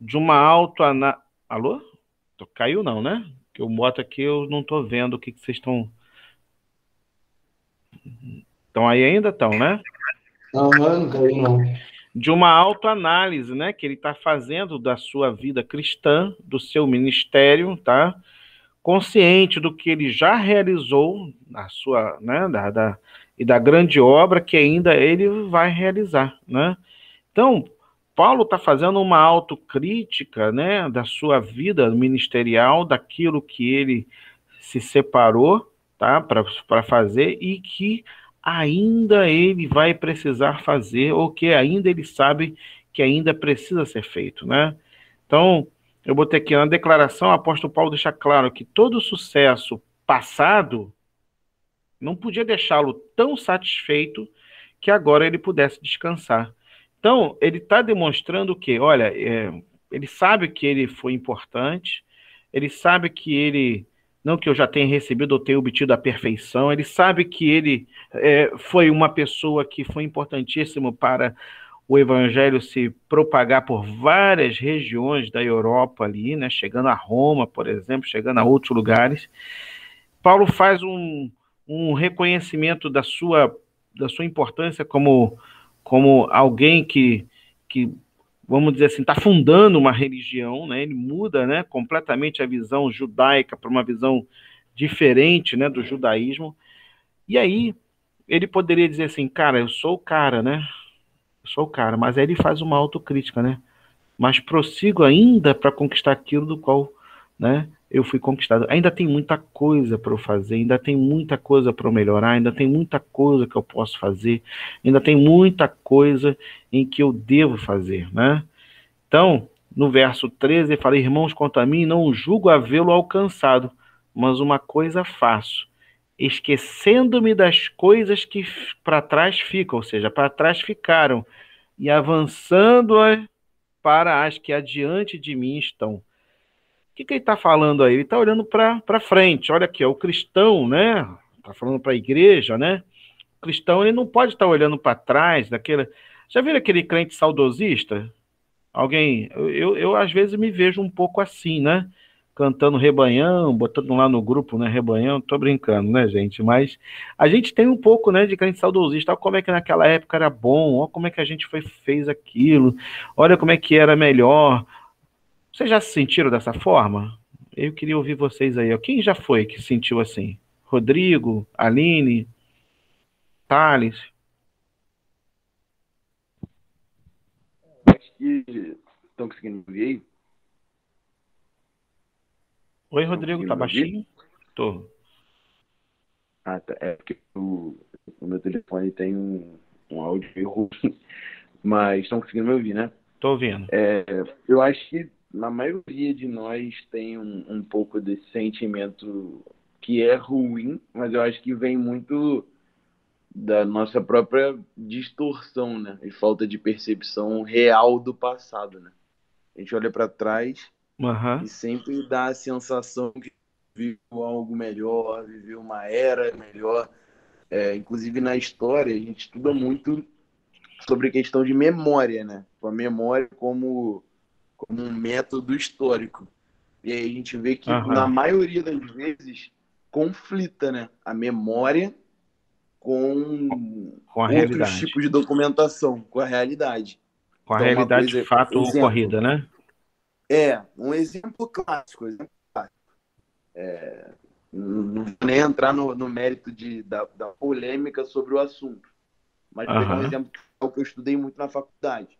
de uma autoanálise. Alô? Caiu não, né? Que eu boto aqui, eu não estou vendo o que, que vocês estão. Estão aí ainda? Estão, né? Aham, não caiu não. De uma autoanálise, né? Que ele está fazendo da sua vida cristã, do seu ministério, tá? Consciente do que ele já realizou na sua, né? Da, da, e da grande obra que ainda ele vai realizar, né? Então, Paulo está fazendo uma autocrítica né, da sua vida ministerial, daquilo que ele se separou tá, para fazer e que ainda ele vai precisar fazer, ou que ainda ele sabe que ainda precisa ser feito. Né? Então, eu botei aqui na declaração, o apóstolo Paulo deixa claro que todo sucesso passado não podia deixá-lo tão satisfeito que agora ele pudesse descansar. Então, ele está demonstrando que, olha, é, ele sabe que ele foi importante, ele sabe que ele, não que eu já tenha recebido ou tenha obtido a perfeição, ele sabe que ele é, foi uma pessoa que foi importantíssimo para o evangelho se propagar por várias regiões da Europa ali, né, chegando a Roma, por exemplo, chegando a outros lugares. Paulo faz um, um reconhecimento da sua, da sua importância como como alguém que, que vamos dizer assim, está fundando uma religião, né? Ele muda, né, completamente a visão judaica para uma visão diferente, né, do judaísmo. E aí ele poderia dizer assim, cara, eu sou o cara, né? Eu sou o cara, mas aí ele faz uma autocrítica, né? Mas prossigo ainda para conquistar aquilo do qual, né, eu fui conquistado. Ainda tem muita coisa para eu fazer, ainda tem muita coisa para eu melhorar, ainda tem muita coisa que eu posso fazer, ainda tem muita coisa em que eu devo fazer, né? Então, no verso 13, ele fala: Irmãos, quanto a mim, não julgo havê-lo alcançado, mas uma coisa faço, esquecendo-me das coisas que para trás ficam, ou seja, para trás ficaram, e avançando para as que adiante de mim estão que, que ele está falando aí? Ele está olhando para frente. Olha aqui, ó, o cristão, né? Está falando para a igreja, né? O cristão ele não pode estar tá olhando para trás, daquele. Já viram aquele crente saudosista? Alguém, eu, eu, às vezes me vejo um pouco assim, né? Cantando rebanhão, botando lá no grupo, né? Rebanhão, tô brincando, né, gente? Mas a gente tem um pouco, né, de crente saudosista. Olha como é que naquela época era bom, olha como é que a gente foi, fez aquilo, olha como é que era melhor, vocês já se sentiram dessa forma? Eu queria ouvir vocês aí. Quem já foi que sentiu assim? Rodrigo, Aline, Thales? Acho que estão conseguindo ouvir aí? Oi, Rodrigo, tá baixinho? Tô. Ah, tá. É porque o, o meu telefone tem um, um áudio meio ruim. Mas estão conseguindo me ouvir, né? Tô ouvindo. É, eu acho que na maioria de nós tem um, um pouco desse sentimento que é ruim, mas eu acho que vem muito da nossa própria distorção, né? E falta de percepção real do passado, né? A gente olha para trás uhum. e sempre dá a sensação que viveu algo melhor, viveu uma era melhor. É, inclusive na história, a gente estuda muito sobre questão de memória, né? A memória como como um método histórico. E aí a gente vê que, uhum. na maioria das vezes, conflita né? a memória com, com a outros realidade. tipos de documentação, com a realidade. Com a então, realidade coisa, de fato exemplo, ocorrida, né? É, um exemplo clássico. Exemplo clássico. É, não vou nem entrar no, no mérito de, da, da, polêmica sobre o assunto, mas uhum. um exemplo que eu estudei muito na faculdade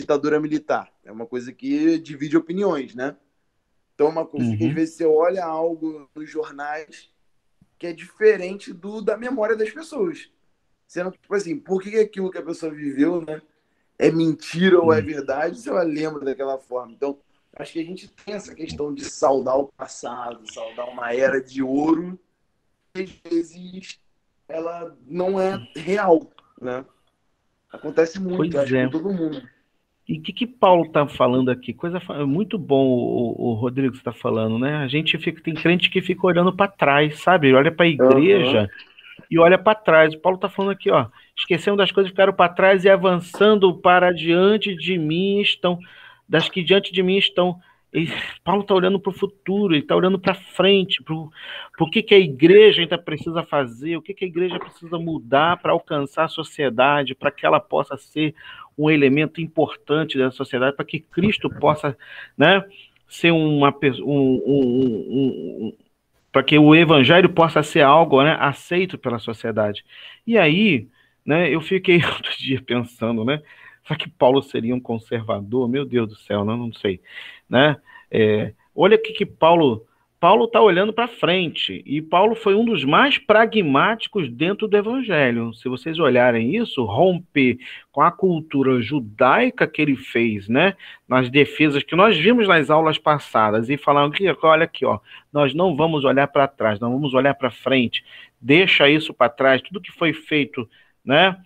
ditadura militar. É uma coisa que divide opiniões, né? Então, é uma coisa uhum. que às vezes você olha algo nos jornais que é diferente do da memória das pessoas. Sendo tipo assim, por que aquilo que a pessoa viveu, né? É mentira uhum. ou é uhum. verdade, se ela lembra daquela forma. Então, acho que a gente tem essa questão de saudar o passado, saudar uma era de ouro, que às vezes ela não é real, né? Acontece muito, pois acho é. com todo mundo. E o que, que Paulo está falando aqui? Coisa muito bom o, o Rodrigo está falando, né? A gente fica tem crente que fica olhando para trás, sabe? Olha para a igreja uhum. e olha para trás. O Paulo está falando aqui, ó, esquecendo das coisas que ficaram para trás e avançando para diante de mim estão. das que diante de mim estão. Ele, Paulo está olhando para o futuro, ele está olhando para frente, para o que, que a igreja ainda precisa fazer, o que, que a igreja precisa mudar para alcançar a sociedade, para que ela possa ser um elemento importante da sociedade, para que Cristo possa né, ser uma um, um, um, para que o evangelho possa ser algo né, aceito pela sociedade. E aí, né, eu fiquei outro dia pensando, né? Será que Paulo seria um conservador? Meu Deus do céu, não, não sei. Né? É, olha o que, que Paulo. Paulo está olhando para frente. E Paulo foi um dos mais pragmáticos dentro do evangelho. Se vocês olharem isso, romper com a cultura judaica que ele fez, né? Nas defesas que nós vimos nas aulas passadas, e falando que, olha aqui, ó, nós não vamos olhar para trás, não vamos olhar para frente. Deixa isso para trás, tudo que foi feito, né?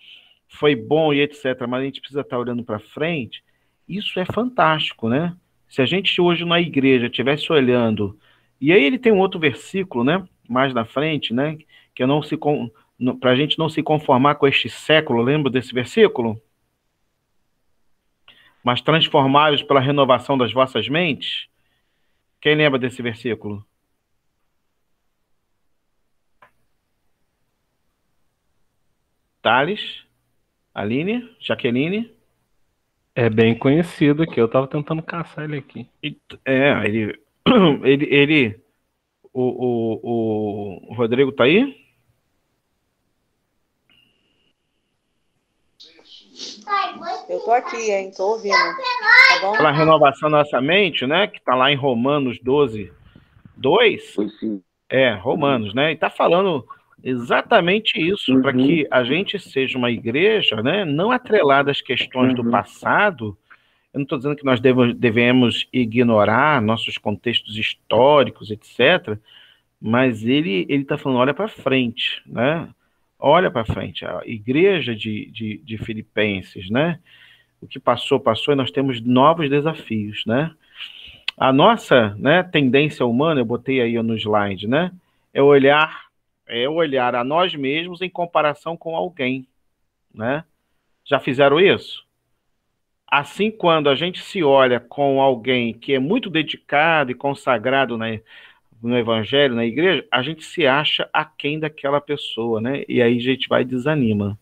foi bom e etc., mas a gente precisa estar olhando para frente, isso é fantástico, né? Se a gente hoje na igreja estivesse olhando, e aí ele tem um outro versículo, né? Mais na frente, né? Que não se para a gente não se conformar com este século, lembra desse versículo? Mas transformáveis pela renovação das vossas mentes. Quem lembra desse versículo? Tales? Aline? Jaqueline? É bem conhecido aqui. Eu tava tentando caçar ele aqui. É, ele. Ele. ele o, o, o Rodrigo tá aí? Eu tô aqui, hein? Tô ouvindo. Tá bom? Pela renovação da nossa mente, né? Que tá lá em Romanos 12, 2. É, Romanos, né? E tá falando Exatamente isso, uhum. para que a gente seja uma igreja, né, não atrelada às questões uhum. do passado. Eu não estou dizendo que nós devemos ignorar nossos contextos históricos, etc. Mas ele está falando, olha para frente, né? Olha para frente. A igreja de, de, de Filipenses, né? O que passou, passou, e nós temos novos desafios, né? A nossa né, tendência humana, eu botei aí no slide, né? É olhar é olhar a nós mesmos em comparação com alguém, né? Já fizeram isso? Assim, quando a gente se olha com alguém que é muito dedicado e consagrado né, no evangelho, na igreja, a gente se acha aquém daquela pessoa, né? E aí a gente vai e desanima.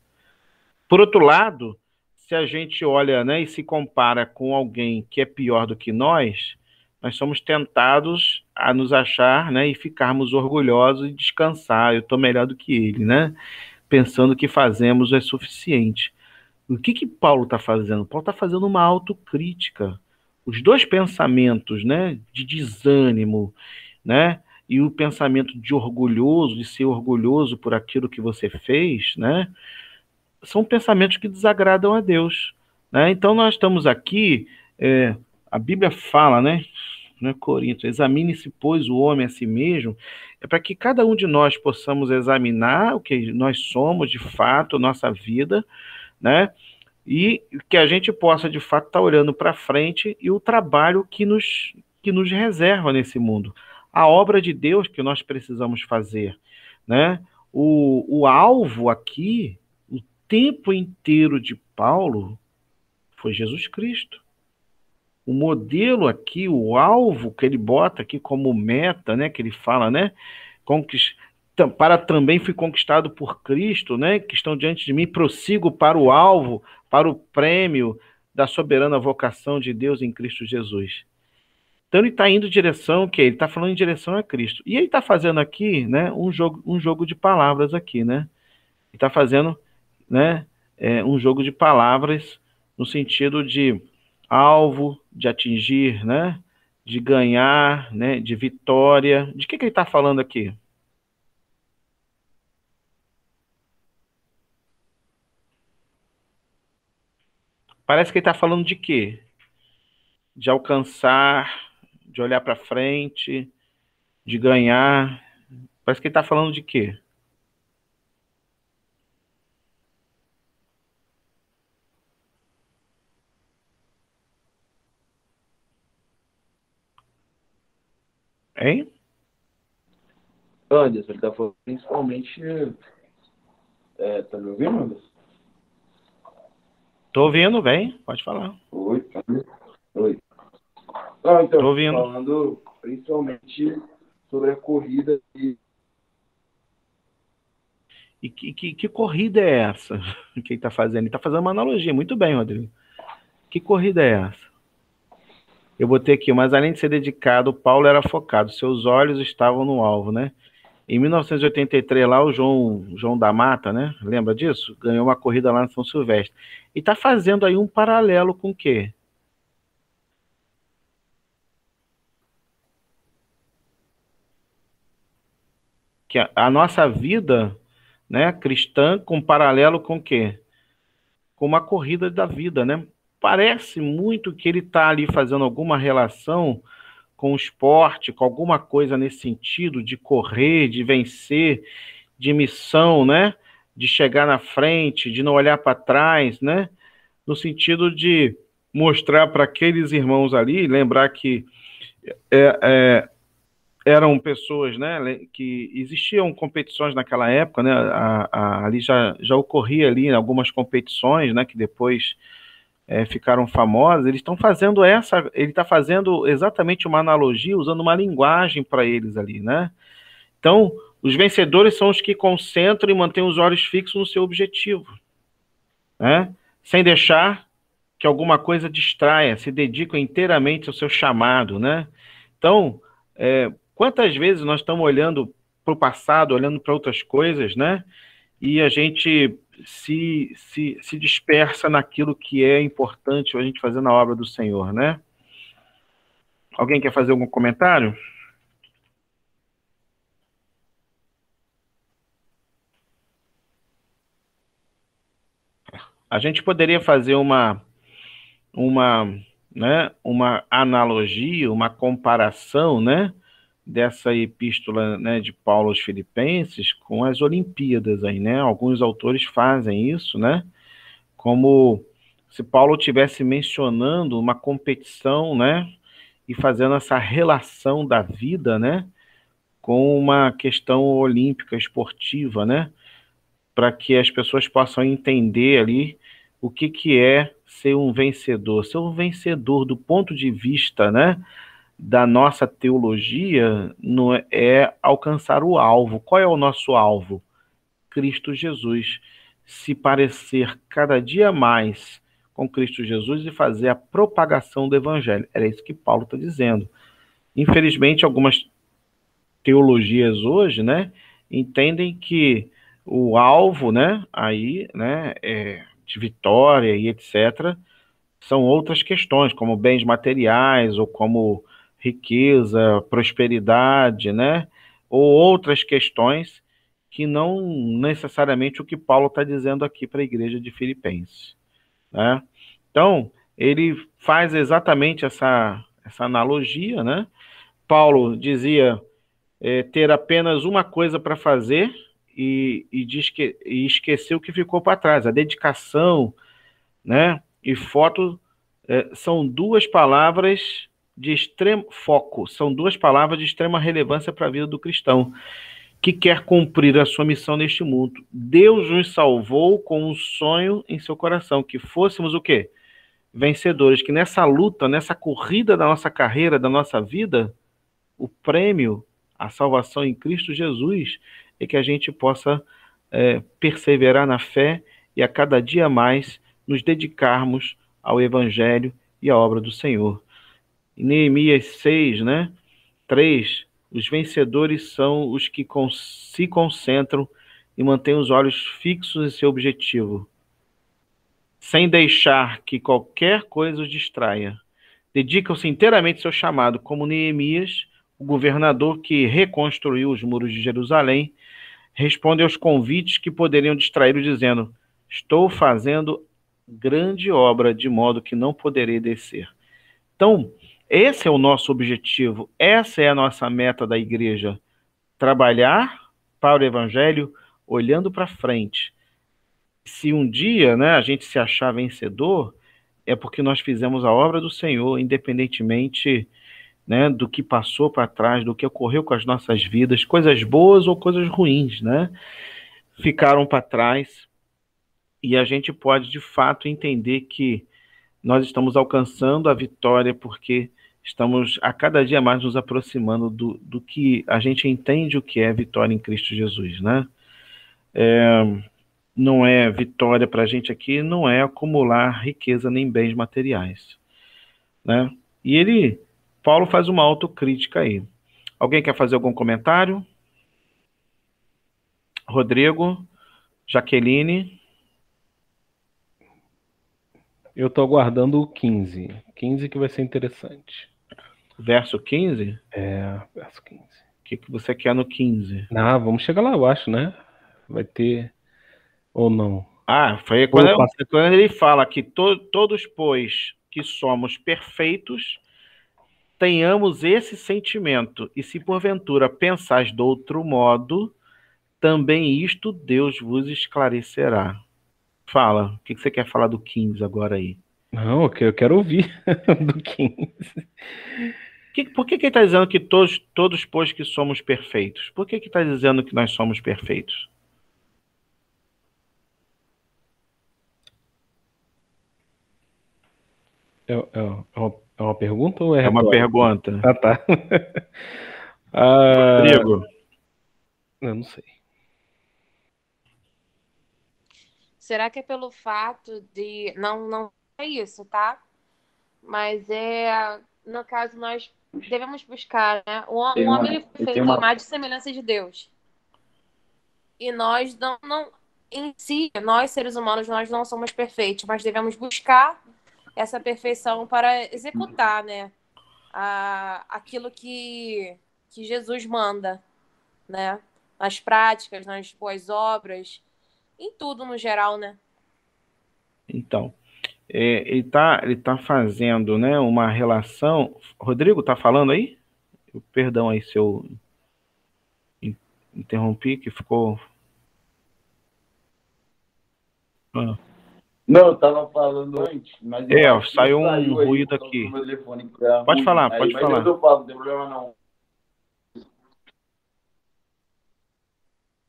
Por outro lado, se a gente olha né, e se compara com alguém que é pior do que nós, nós somos tentados a nos achar, né, e ficarmos orgulhosos e descansar. Eu estou melhor do que ele, né? Pensando que fazemos é suficiente. O que que Paulo está fazendo? Paulo está fazendo uma autocrítica. Os dois pensamentos, né, de desânimo, né, e o pensamento de orgulhoso, de ser orgulhoso por aquilo que você fez, né, são pensamentos que desagradam a Deus. Né? Então nós estamos aqui, é, a Bíblia fala, né, né, Corinto, examine-se, pois, o homem a si mesmo, é para que cada um de nós possamos examinar o que nós somos de fato, nossa vida, né? E que a gente possa de fato estar tá olhando para frente e o trabalho que nos, que nos reserva nesse mundo. A obra de Deus que nós precisamos fazer, né? O, o alvo aqui, o tempo inteiro de Paulo, foi Jesus Cristo o modelo aqui, o alvo que ele bota aqui como meta, né, que ele fala, né, conquist... para também fui conquistado por Cristo, né, que estão diante de mim, prossigo para o alvo, para o prêmio da soberana vocação de Deus em Cristo Jesus. Então ele está indo em direção que ele está falando em direção a Cristo. E ele está fazendo aqui, né, um jogo, um jogo de palavras aqui, né? Ele está fazendo, né, é, um jogo de palavras no sentido de alvo, de atingir, né? De ganhar, né? De vitória. De que, que ele está falando aqui? Parece que ele está falando de quê? De alcançar, de olhar para frente, de ganhar. Parece que ele está falando de quê? Hein? Anderson, ele tá falando principalmente. É, tá me ouvindo, Anderson? Tô ouvindo, bem, pode falar. Oi, Oi. Não, então, Tô ouvindo. falando principalmente sobre a corrida e E que, que, que corrida é essa que ele está fazendo? Ele está fazendo uma analogia. Muito bem, Rodrigo. Que corrida é essa? Eu botei aqui, mas além de ser dedicado, Paulo era focado. Seus olhos estavam no alvo, né? Em 1983, lá, o João, João da Mata, né? Lembra disso? Ganhou uma corrida lá no São Silvestre. E está fazendo aí um paralelo com o quê? Que a, a nossa vida né, cristã com paralelo com o quê? Com uma corrida da vida, né? Parece muito que ele está ali fazendo alguma relação com o esporte, com alguma coisa nesse sentido de correr, de vencer, de missão, né? De chegar na frente, de não olhar para trás, né? No sentido de mostrar para aqueles irmãos ali, lembrar que é, é, eram pessoas, né, que existiam competições naquela época, né, a, a, ali já, já ocorria ali algumas competições, né, que depois é, ficaram famosas, eles estão fazendo essa, ele está fazendo exatamente uma analogia, usando uma linguagem para eles ali, né, então, os vencedores são os que concentram e mantêm os olhos fixos no seu objetivo, né, sem deixar que alguma coisa distraia, se dedicam inteiramente ao seu chamado, né, então, é, Quantas vezes nós estamos olhando para o passado, olhando para outras coisas, né? E a gente se, se, se dispersa naquilo que é importante a gente fazer na obra do Senhor, né? Alguém quer fazer algum comentário? A gente poderia fazer uma, uma, né, uma analogia, uma comparação, né, dessa epístola né, de Paulo aos Filipenses com as Olimpíadas aí, né? Alguns autores fazem isso, né? Como se Paulo tivesse mencionando uma competição, né? E fazendo essa relação da vida, né? Com uma questão olímpica, esportiva, né? Para que as pessoas possam entender ali o que, que é ser um vencedor. Ser um vencedor do ponto de vista, né? Da nossa teologia não é, é alcançar o alvo. Qual é o nosso alvo? Cristo Jesus. Se parecer cada dia mais com Cristo Jesus e fazer a propagação do Evangelho. Era isso que Paulo está dizendo. Infelizmente, algumas teologias hoje, né, entendem que o alvo, né, aí, né, é, de vitória e etc, são outras questões, como bens materiais ou como riqueza, prosperidade, né? Ou outras questões que não necessariamente o que Paulo está dizendo aqui para a igreja de Filipenses. Né? Então, ele faz exatamente essa, essa analogia, né? Paulo dizia é, ter apenas uma coisa para fazer e, e, diz que, e esqueceu o que ficou para trás. A dedicação né? e foto é, são duas palavras de extremo foco, são duas palavras de extrema relevância para a vida do cristão que quer cumprir a sua missão neste mundo. Deus nos salvou com um sonho em seu coração, que fôssemos o quê? Vencedores, que nessa luta, nessa corrida da nossa carreira, da nossa vida, o prêmio, a salvação em Cristo Jesus, é que a gente possa é, perseverar na fé e a cada dia mais nos dedicarmos ao Evangelho e à obra do Senhor. Neemias 6, né? 3. Os vencedores são os que se concentram e mantêm os olhos fixos em seu objetivo, sem deixar que qualquer coisa os distraia. Dedicam-se inteiramente ao seu chamado, como Neemias, o governador que reconstruiu os muros de Jerusalém, responde aos convites que poderiam distraí-lo, dizendo: Estou fazendo grande obra, de modo que não poderei descer. Então, esse é o nosso objetivo, essa é a nossa meta da igreja. Trabalhar para o evangelho olhando para frente. Se um dia né, a gente se achar vencedor, é porque nós fizemos a obra do Senhor, independentemente né, do que passou para trás, do que ocorreu com as nossas vidas, coisas boas ou coisas ruins, né? Ficaram para trás e a gente pode de fato entender que nós estamos alcançando a vitória porque estamos a cada dia mais nos aproximando do, do que a gente entende o que é vitória em Cristo Jesus, né? É, não é vitória para a gente aqui, não é acumular riqueza nem bens materiais, né? E ele, Paulo faz uma autocrítica aí. Alguém quer fazer algum comentário? Rodrigo, Jaqueline. Eu estou aguardando o 15. 15 que vai ser interessante. Verso 15? É, verso 15. O que, que você quer no 15? Ah, vamos chegar lá, eu acho, né? Vai ter. Ou não? Ah, foi quando, Opa. quando ele fala que to, todos, pois, que somos perfeitos, tenhamos esse sentimento, e se porventura pensais de outro modo, também isto Deus vos esclarecerá. Fala, o que você quer falar do 15 agora aí? Não, eu quero ouvir do 15. Que, por que, que ele está dizendo que todos, todos, pois, que somos perfeitos? Por que está dizendo que nós somos perfeitos? É, é, é, uma, é uma pergunta ou é É uma pergunta. Ah, tá. ah, Rodrigo. Eu não sei. Será que é pelo fato de. Não, não é isso, tá? Mas é. No caso, nós devemos buscar, né? O, o homem ele foi feito uma... imagem e semelhança de Deus. E nós não, não. Em si, nós seres humanos, nós não somos perfeitos, mas devemos buscar essa perfeição para executar, né? A, aquilo que, que Jesus manda, né? Nas práticas, nas boas obras em tudo no geral, né? Então, é, ele está ele tá fazendo né, uma relação. Rodrigo, está falando aí? Perdão aí se eu interrompi, que ficou. Ah. Não, eu estava falando antes, mas. É, saiu um saiu ruído aqui. Pode falar, pode falar. Eu falo, não tem problema não.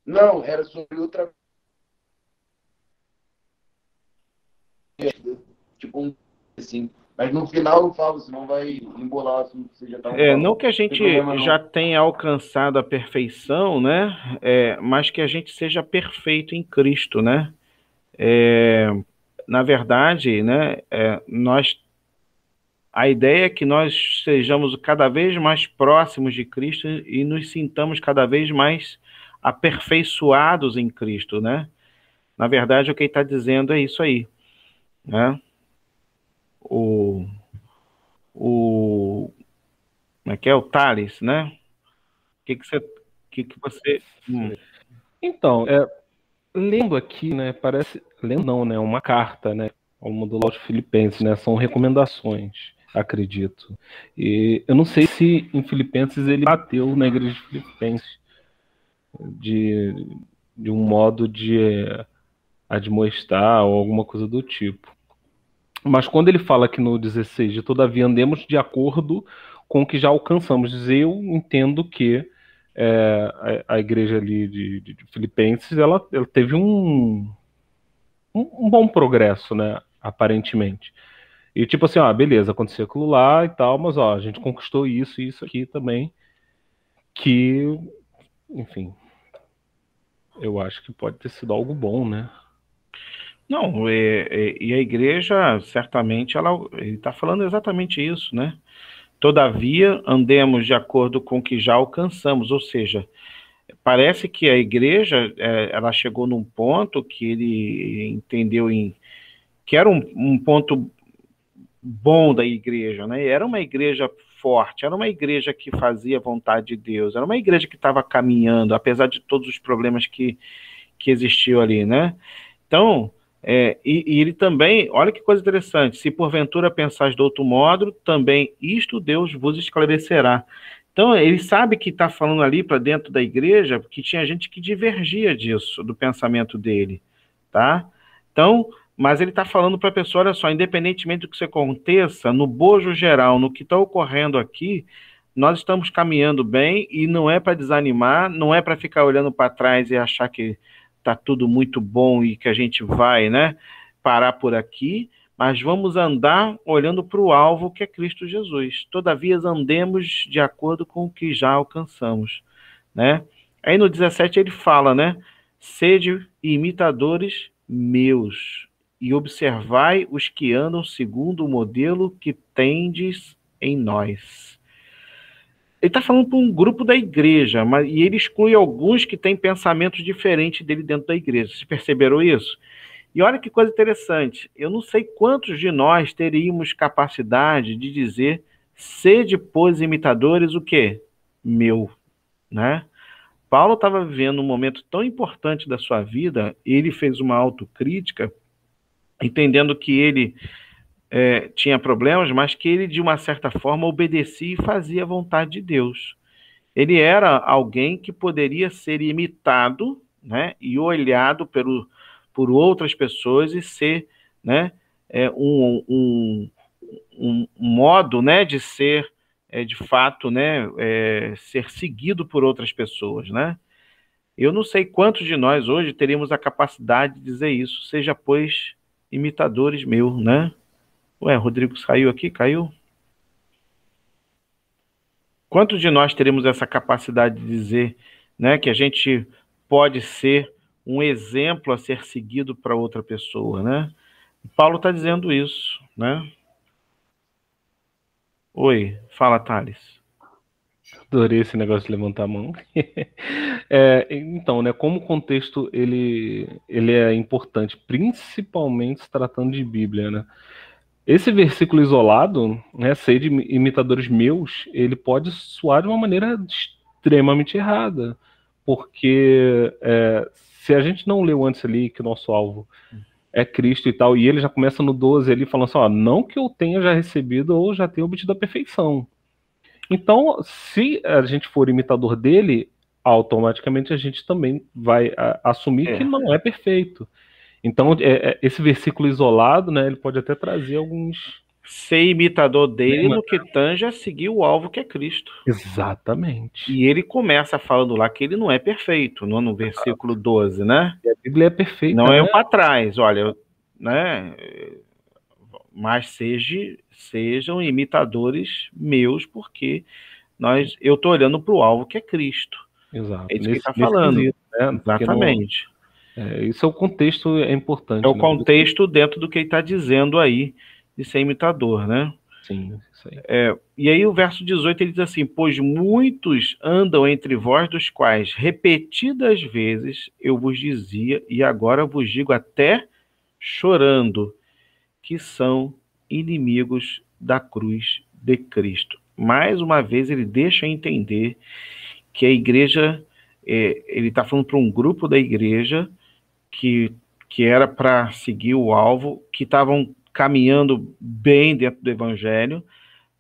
Não, era sobre outra tipo um assim. Mas no final eu falo, senão vai embolar o assunto que você já tá É, não que a gente problema, já tenha alcançado a perfeição, né? É, mas que a gente seja perfeito em Cristo, né? É, na verdade, né, é, nós a ideia é que nós sejamos cada vez mais próximos de Cristo e nos sintamos cada vez mais aperfeiçoados em Cristo, né? Na verdade, o que ele está dizendo é isso aí né? O, o como é que é o Thales, né? O que que você, que que você? Hum. Então, é, lendo aqui, né? Parece, lendo não, né? Uma carta, né? Ao mundo aos Filipenses, né? São recomendações, acredito. E eu não sei se em Filipenses ele bateu na igreja de Filipenses de, de um modo de admoestar ou alguma coisa do tipo. Mas quando ele fala aqui no 16, de todavia andemos de acordo com o que já alcançamos, eu entendo que é, a, a, igreja ali de, de, de Filipenses ela, ela teve um, um, um, bom progresso, né? Aparentemente. E tipo assim, ó, beleza, aconteceu aquilo lá e tal, mas ó, a gente conquistou isso e isso aqui também. Que, enfim, eu acho que pode ter sido algo bom, né? Não, e, e, a igreja, certamente, ela está falando exatamente isso, né? Todavia, andemos de acordo com o que já alcançamos, ou seja, parece que a igreja é, ela chegou num ponto que ele entendeu em que era um, um ponto bom da igreja, né? Era uma igreja forte, era uma igreja que fazia vontade de Deus, era uma igreja que estava caminhando, apesar de todos os problemas que, que existiam ali, né? Então, é, e, e, ele também, olha que coisa interessante, se porventura pensais de outro modo, também isto Deus vos esclarecerá. Então, ele sabe que está falando ali para dentro da igreja, que tinha gente que divergia disso, do pensamento dele, tá? Então, mas ele está falando para a pessoa, olha só, independentemente do que isso aconteça, no bojo geral, no que está ocorrendo aqui, nós estamos caminhando bem e não é para desanimar, não é para ficar olhando para trás e achar que está tudo muito bom e que a gente vai né, parar por aqui, mas vamos andar olhando para o alvo que é Cristo Jesus. Todavia andemos de acordo com o que já alcançamos, né? Aí no 17 ele fala, né? Sede imitadores meus e observai os que andam segundo o modelo que tendes em nós. Ele está falando para um grupo da igreja, mas, e ele exclui alguns que têm pensamentos diferentes dele dentro da igreja. Vocês perceberam isso? E olha que coisa interessante. Eu não sei quantos de nós teríamos capacidade de dizer sede, pois, imitadores, o quê? Meu, né? Paulo estava vivendo um momento tão importante da sua vida, ele fez uma autocrítica, entendendo que ele é, tinha problemas, mas que ele, de uma certa forma, obedecia e fazia a vontade de Deus. Ele era alguém que poderia ser imitado né, e olhado pelo, por outras pessoas e ser né, é, um, um, um, modo né, de ser, é, de fato, né, é, ser seguido por outras pessoas. Né? Eu não sei quantos de nós hoje teríamos a capacidade de dizer isso, seja, pois, imitadores meu, né? Ué, Rodrigo saiu aqui, caiu? Quantos de nós teremos essa capacidade de dizer né, que a gente pode ser um exemplo a ser seguido para outra pessoa, né? Paulo está dizendo isso, né? Oi, fala, Thales. Adorei esse negócio de levantar a mão. é, então, né, como o contexto ele, ele é importante, principalmente se tratando de Bíblia, né? Esse versículo isolado, né, ser de imitadores meus, ele pode soar de uma maneira extremamente errada, porque é, se a gente não leu antes ali que o nosso alvo é Cristo e tal, e ele já começa no 12 ali falando assim, ó, não que eu tenha já recebido ou já tenha obtido a perfeição. Então, se a gente for imitador dele, automaticamente a gente também vai a, assumir é. que não é perfeito. Então, é, é, esse versículo isolado, né, ele pode até trazer alguns ser imitador dele no que tange a seguir o alvo que é Cristo. Exatamente. E ele começa falando lá que ele não é perfeito, no, no versículo 12, né? E a Bíblia é perfeita. Não é né? é um para trás, olha, né? Mas seja, sejam imitadores meus, porque nós, eu estou olhando para o alvo que é Cristo. Exato. É isso que ele está falando. Quesito, né? Exatamente. É, isso é o contexto, é importante. É o né? contexto dentro do que ele está dizendo aí de ser imitador, né? Sim, isso aí. É, e aí o verso 18 ele diz assim: Pois muitos andam entre vós, dos quais repetidas vezes eu vos dizia, e agora vos digo até chorando, que são inimigos da cruz de Cristo. Mais uma vez ele deixa entender que a igreja, é, ele está falando para um grupo da igreja que, que era para seguir o alvo, que estavam caminhando bem dentro do evangelho,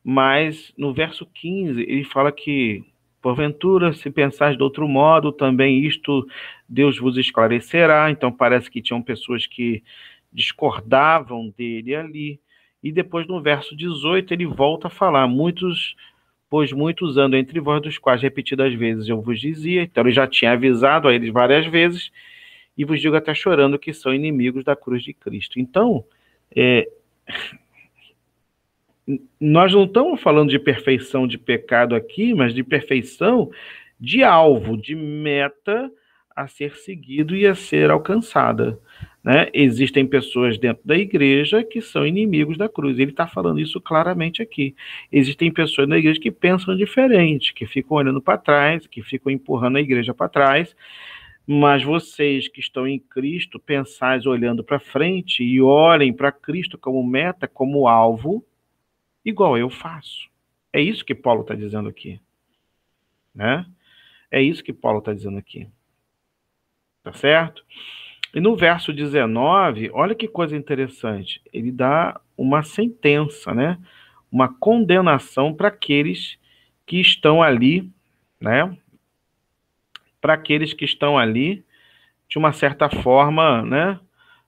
mas no verso 15 ele fala que porventura se pensais de outro modo, também isto Deus vos esclarecerá. Então parece que tinham pessoas que discordavam dele ali. E depois no verso 18 ele volta a falar: muitos pois muitos andam entre vós, dos quais repetidas vezes eu vos dizia. Então ele já tinha avisado a eles várias vezes, e vos digo até chorando que são inimigos da cruz de Cristo. Então, é, nós não estamos falando de perfeição de pecado aqui, mas de perfeição de alvo, de meta a ser seguido e a ser alcançada. Né? Existem pessoas dentro da igreja que são inimigos da cruz. Ele está falando isso claramente aqui. Existem pessoas na igreja que pensam diferente, que ficam olhando para trás, que ficam empurrando a igreja para trás mas vocês que estão em Cristo, pensais olhando para frente e olhem para Cristo como meta, como alvo, igual eu faço. É isso que Paulo está dizendo aqui. Né? É isso que Paulo está dizendo aqui. Tá certo? E no verso 19, olha que coisa interessante. Ele dá uma sentença, né? Uma condenação para aqueles que estão ali, né? para aqueles que estão ali, de uma certa forma, né,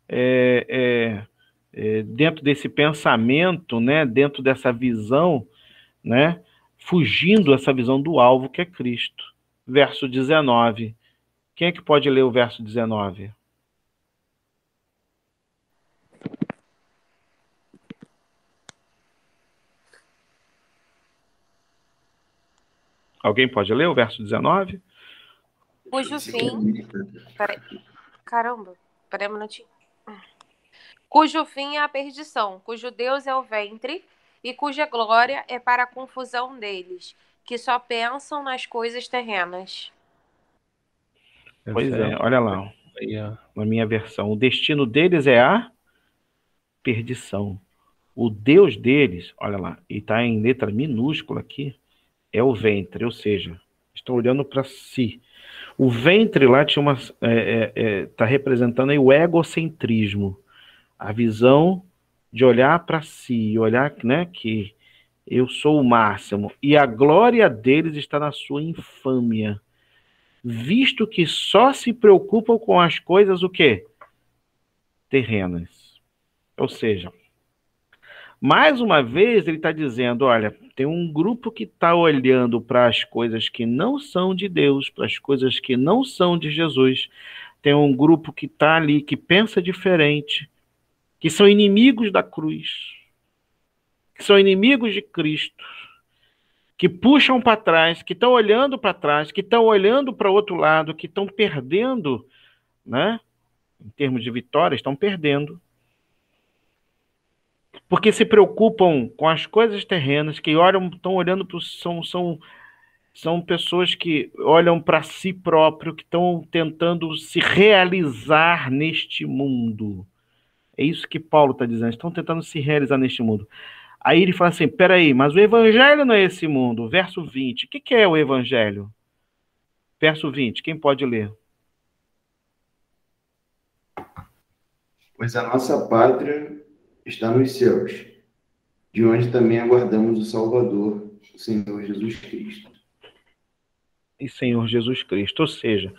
é, é, é, dentro desse pensamento, né, dentro dessa visão, né, fugindo essa visão do alvo que é Cristo. Verso 19. Quem é que pode ler o verso 19? Alguém pode ler o verso 19? Cujo fim. Peraí. Caramba, peraí um minutinho. Cujo fim é a perdição, cujo Deus é o ventre e cuja glória é para a confusão deles, que só pensam nas coisas terrenas. Pois é, olha lá, na minha versão. O destino deles é a perdição. O Deus deles, olha lá, e está em letra minúscula aqui, é o ventre, ou seja, estão olhando para si. O ventre lá tinha uma, está é, é, é tá representando aí o egocentrismo, a visão de olhar para si, olhar né, que eu sou o máximo, e a glória deles está na sua infâmia visto que só se preocupam com as coisas o quê? Terrenas. Ou seja, mais uma vez ele está dizendo, olha, tem um grupo que está olhando para as coisas que não são de Deus, para as coisas que não são de Jesus. Tem um grupo que está ali, que pensa diferente, que são inimigos da cruz, que são inimigos de Cristo que puxam para trás, que estão olhando para trás, que estão olhando para o outro lado, que estão perdendo, né? Em termos de vitória, estão perdendo. Porque se preocupam com as coisas terrenas, que olham, estão olhando para são, são são pessoas que olham para si próprio, que estão tentando se realizar neste mundo. É isso que Paulo está dizendo. Estão tentando se realizar neste mundo. Aí ele fala assim: peraí, mas o evangelho não é esse mundo. Verso 20. O que, que é o evangelho? Verso 20. Quem pode ler? Pois a nossa pátria está nos céus, de onde também aguardamos o Salvador, o Senhor Jesus Cristo. E Senhor Jesus Cristo. Ou seja,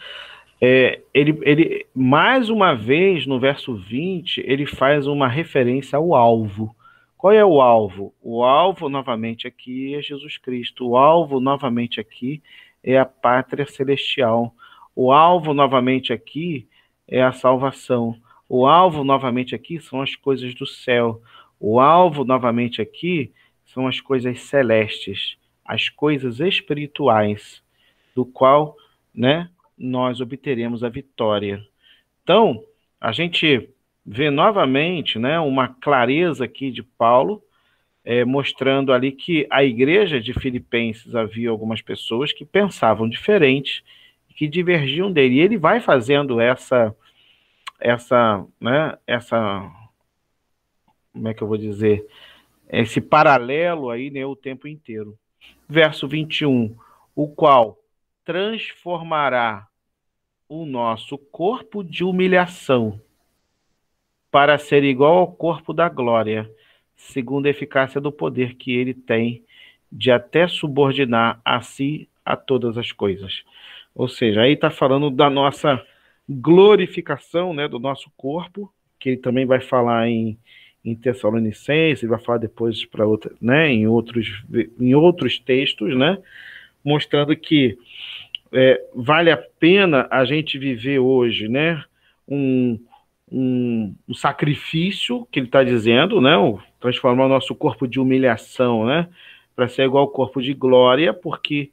é, ele, ele, mais uma vez, no verso 20, ele faz uma referência ao alvo. Qual é o alvo? O alvo, novamente, aqui é Jesus Cristo. O alvo, novamente, aqui é a pátria celestial. O alvo, novamente, aqui é a salvação. O alvo, novamente, aqui são as coisas do céu. O alvo, novamente, aqui são as coisas celestes, as coisas espirituais, do qual né, nós obteremos a vitória. Então, a gente vê novamente né, uma clareza aqui de Paulo, é, mostrando ali que a igreja de Filipenses havia algumas pessoas que pensavam diferente, que divergiam dele. E ele vai fazendo essa, essa, né, essa, como é que eu vou dizer, esse paralelo aí né, o tempo inteiro. Verso 21, o qual transformará o nosso corpo de humilhação para ser igual ao corpo da glória, segundo a eficácia do poder que ele tem de até subordinar a si a todas as coisas. Ou seja, aí está falando da nossa glorificação, né, do nosso corpo, que ele também vai falar em, em Tessalonicenses, vai falar depois para outra, né, em outros em outros textos, né, mostrando que é, vale a pena a gente viver hoje, né, um, um, um sacrifício que ele está dizendo, né? Transformar o nosso corpo de humilhação, né? Para ser igual ao corpo de glória, porque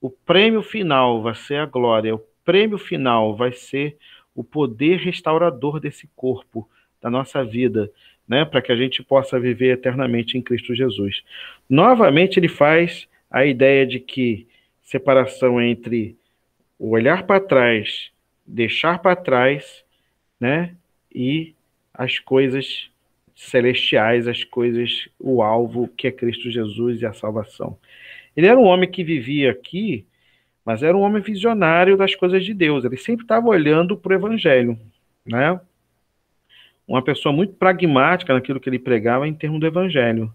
o prêmio final vai ser a glória, o prêmio final vai ser o poder restaurador desse corpo, da nossa vida, né? Para que a gente possa viver eternamente em Cristo Jesus. Novamente, ele faz a ideia de que separação entre olhar para trás, deixar para trás, né? e as coisas celestiais, as coisas, o alvo que é Cristo Jesus e a salvação. Ele era um homem que vivia aqui, mas era um homem visionário das coisas de Deus. Ele sempre estava olhando para o Evangelho, né? Uma pessoa muito pragmática naquilo que ele pregava em termos do Evangelho.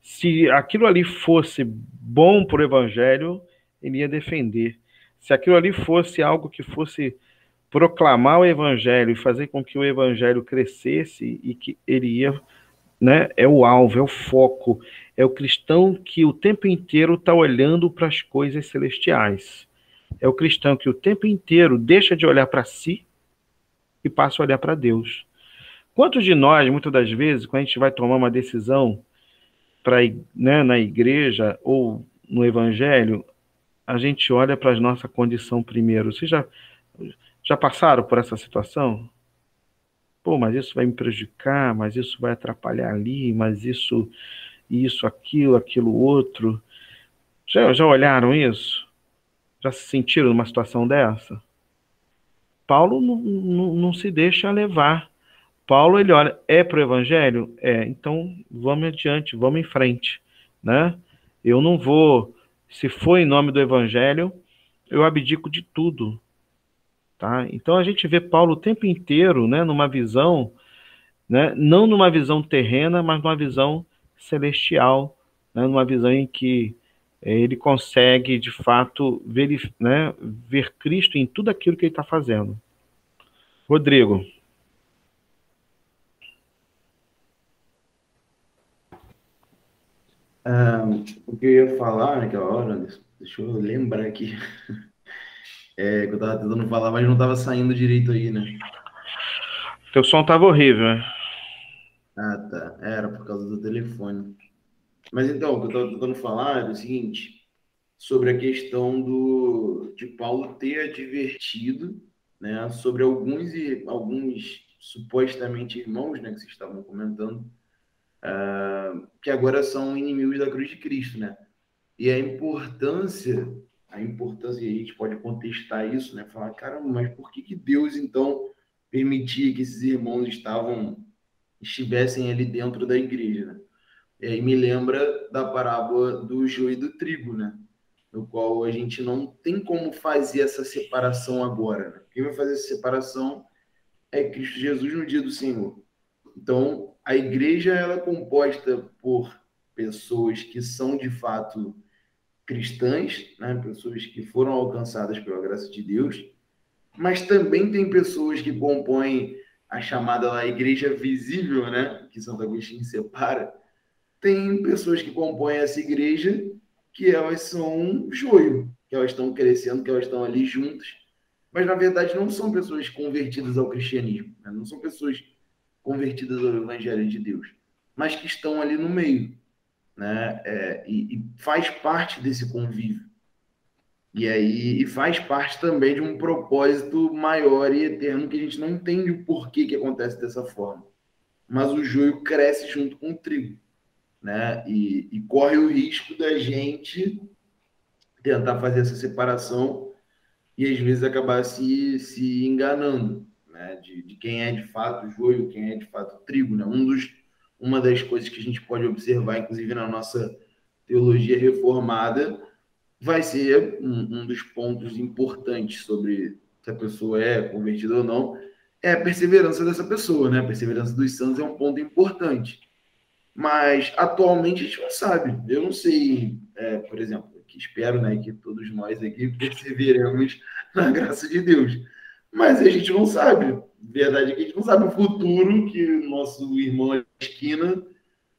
Se aquilo ali fosse bom para o Evangelho, ele ia defender. Se aquilo ali fosse algo que fosse proclamar o evangelho e fazer com que o evangelho crescesse e que ele ia, né, é o alvo, é o foco, é o cristão que o tempo inteiro está olhando para as coisas celestiais. É o cristão que o tempo inteiro deixa de olhar para si e passa a olhar para Deus. Quantos de nós, muitas das vezes, quando a gente vai tomar uma decisão para né, na igreja ou no evangelho, a gente olha para a nossa condição primeiro. Vocês já, já passaram por essa situação? Pô, mas isso vai me prejudicar, mas isso vai atrapalhar ali, mas isso, isso, aquilo, aquilo outro. Já, já olharam isso? Já se sentiram numa situação dessa? Paulo não, não, não se deixa levar. Paulo, ele olha, é para o evangelho? É, então vamos adiante, vamos em frente, né? Eu não vou, se for em nome do evangelho, eu abdico de tudo, tá? Então a gente vê Paulo o tempo inteiro, né, numa visão, né, não numa visão terrena, mas numa visão celestial, né, numa visão em que ele consegue, de fato, ver, né, ver Cristo em tudo aquilo que ele está fazendo. Rodrigo. o que eu ia falar naquela hora, deixa eu lembrar aqui. É, que eu tava tentando falar, mas não tava saindo direito aí, né? Teu som tava horrível, né? Ah, tá. Era por causa do telefone. Mas então, o que eu estava tentando falar é o seguinte, sobre a questão do, de Paulo ter advertido né, sobre alguns, alguns supostamente irmãos né, que vocês estavam comentando, uh, que agora são inimigos da cruz de Cristo. Né? E a importância, a importância, e a gente pode contestar isso, né? falar, caramba, mas por que, que Deus então permitia que esses irmãos estavam estivessem ali dentro da igreja? Né? E me lembra da parábola do joio e do trigo, né? No qual a gente não tem como fazer essa separação agora. Né? Quem vai fazer essa separação é Cristo Jesus no dia do Senhor. Então, a igreja ela é composta por pessoas que são de fato cristãs, né? pessoas que foram alcançadas pela graça de Deus, mas também tem pessoas que compõem a chamada lá igreja visível, né? que Santo Agostinho separa, tem pessoas que compõem essa igreja que elas são joio, que elas estão crescendo, que elas estão ali juntas, mas na verdade não são pessoas convertidas ao cristianismo, né? não são pessoas convertidas ao evangelho de Deus, mas que estão ali no meio, né? É, e, e, faz parte desse convívio. E aí e faz parte também de um propósito maior e eterno que a gente não entende o porquê que acontece dessa forma. Mas o joio cresce junto com o trigo né? E, e, corre o risco da gente tentar fazer essa separação e às vezes acabar se, se enganando, né? De, de quem é de fato joio, quem é de fato trigo, né? Um dos, uma das coisas que a gente pode observar, inclusive na nossa teologia reformada, vai ser um, um dos pontos importantes sobre se a pessoa é convertida ou não, é a perseverança dessa pessoa, né? A perseverança dos santos é um ponto importante. Mas atualmente a gente não sabe. Eu não sei, é, por exemplo, que espero né, que todos nós aqui perseveremos na graça de Deus. Mas a gente não sabe. Verdade é que a gente não sabe o futuro que o nosso irmão da esquina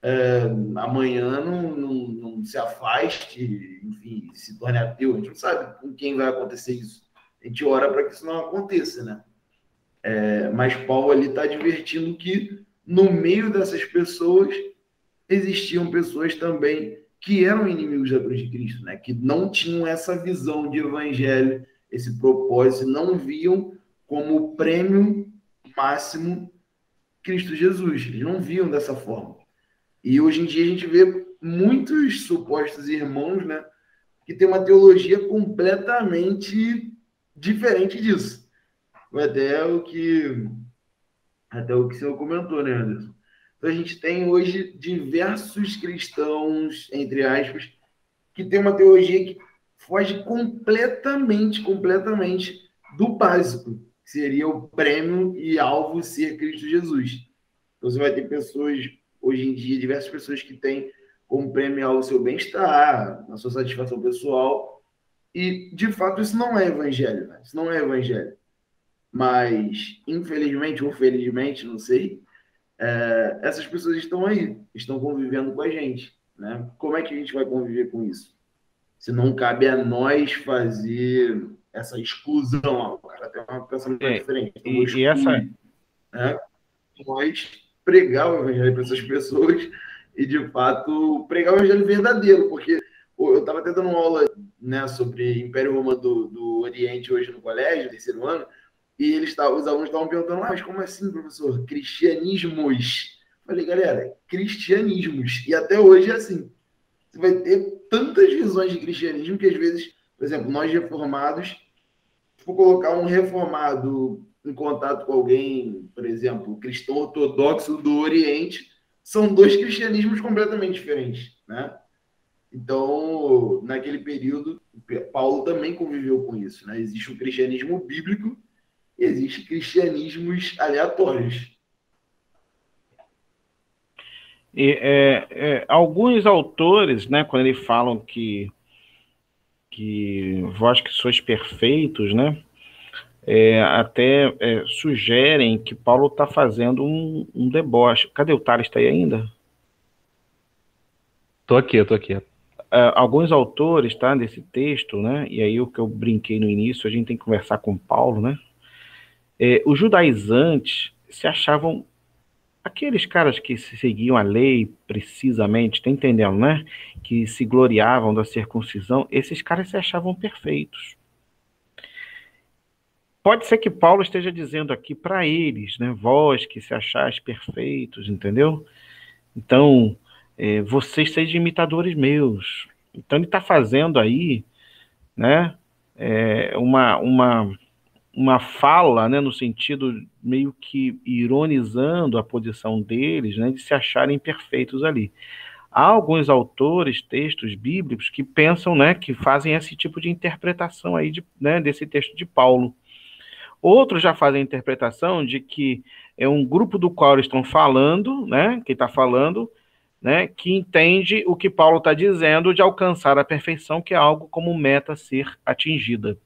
é, amanhã não, não, não, se afaste, enfim, se torne ateu. A gente não sabe com quem vai acontecer isso. A gente ora para que isso não aconteça, né? É, mas Paulo ali está advertindo que no meio dessas pessoas existiam pessoas também que eram inimigos da cruz de Cristo, né? que não tinham essa visão de evangelho, esse propósito, não viam como prêmio máximo Cristo Jesus. Eles não viam dessa forma. E hoje em dia a gente vê muitos supostos irmãos, né, que tem uma teologia completamente diferente disso. Até o que até o que o senhor comentou, né, Anderson? Então, a gente tem hoje diversos cristãos, entre aspas, que tem uma teologia que foge completamente, completamente do básico, que seria o prêmio e alvo ser Cristo Jesus. Então, você vai ter pessoas, hoje em dia, diversas pessoas que têm como prêmio o seu bem-estar, a sua satisfação pessoal, e, de fato, isso não é evangelho, né? Isso não é evangelho. Mas, infelizmente ou felizmente, não sei, é, essas pessoas estão aí, estão convivendo com a gente. Né? Como é que a gente vai conviver com isso? Se não cabe a nós fazer essa exclusão, o cara tem uma pensamento é, diferente. E, e essa. Né? Nós pregar o evangelho para essas pessoas e, de fato, pregar o evangelho verdadeiro, porque eu estava até dando aula né, sobre Império Romano do, do Oriente hoje no colégio, terceiro ano, e eles tavam, os alunos estavam perguntando, ah, mas como assim, professor? Cristianismos. Falei, galera, cristianismos. E até hoje é assim. Você vai ter tantas visões de cristianismo que às vezes, por exemplo, nós reformados, se for colocar um reformado em contato com alguém, por exemplo, cristão ortodoxo do Oriente, são dois cristianismos completamente diferentes, né? Então, naquele período, Paulo também conviveu com isso, né? Existe o cristianismo bíblico e existe cristianismos aleatórios. E, é, é, alguns autores, né, quando eles falam que que vós que sois perfeitos, né, é, até é, sugerem que Paulo está fazendo um, um, deboche. Cadê o Tales? Está aí ainda? Tô aqui, tô aqui. Uh, alguns autores, tá, desse texto, né, e aí o que eu brinquei no início, a gente tem que conversar com Paulo, né, é, os judaizantes se achavam aqueles caras que seguiam a lei precisamente, tá entendendo, né, que se gloriavam da circuncisão, esses caras se achavam perfeitos. Pode ser que Paulo esteja dizendo aqui para eles, né, vós que se achais perfeitos, entendeu? Então, é, vocês sejam imitadores meus. Então ele está fazendo aí, né, é, uma, uma, uma fala, né, no sentido meio que ironizando a posição deles, né, de se acharem perfeitos ali. Há alguns autores, textos bíblicos, que pensam, né, que fazem esse tipo de interpretação aí de, né, desse texto de Paulo. Outros já fazem a interpretação de que é um grupo do qual eles estão falando, né, que está falando, né, que entende o que Paulo está dizendo de alcançar a perfeição, que é algo como meta a ser atingida.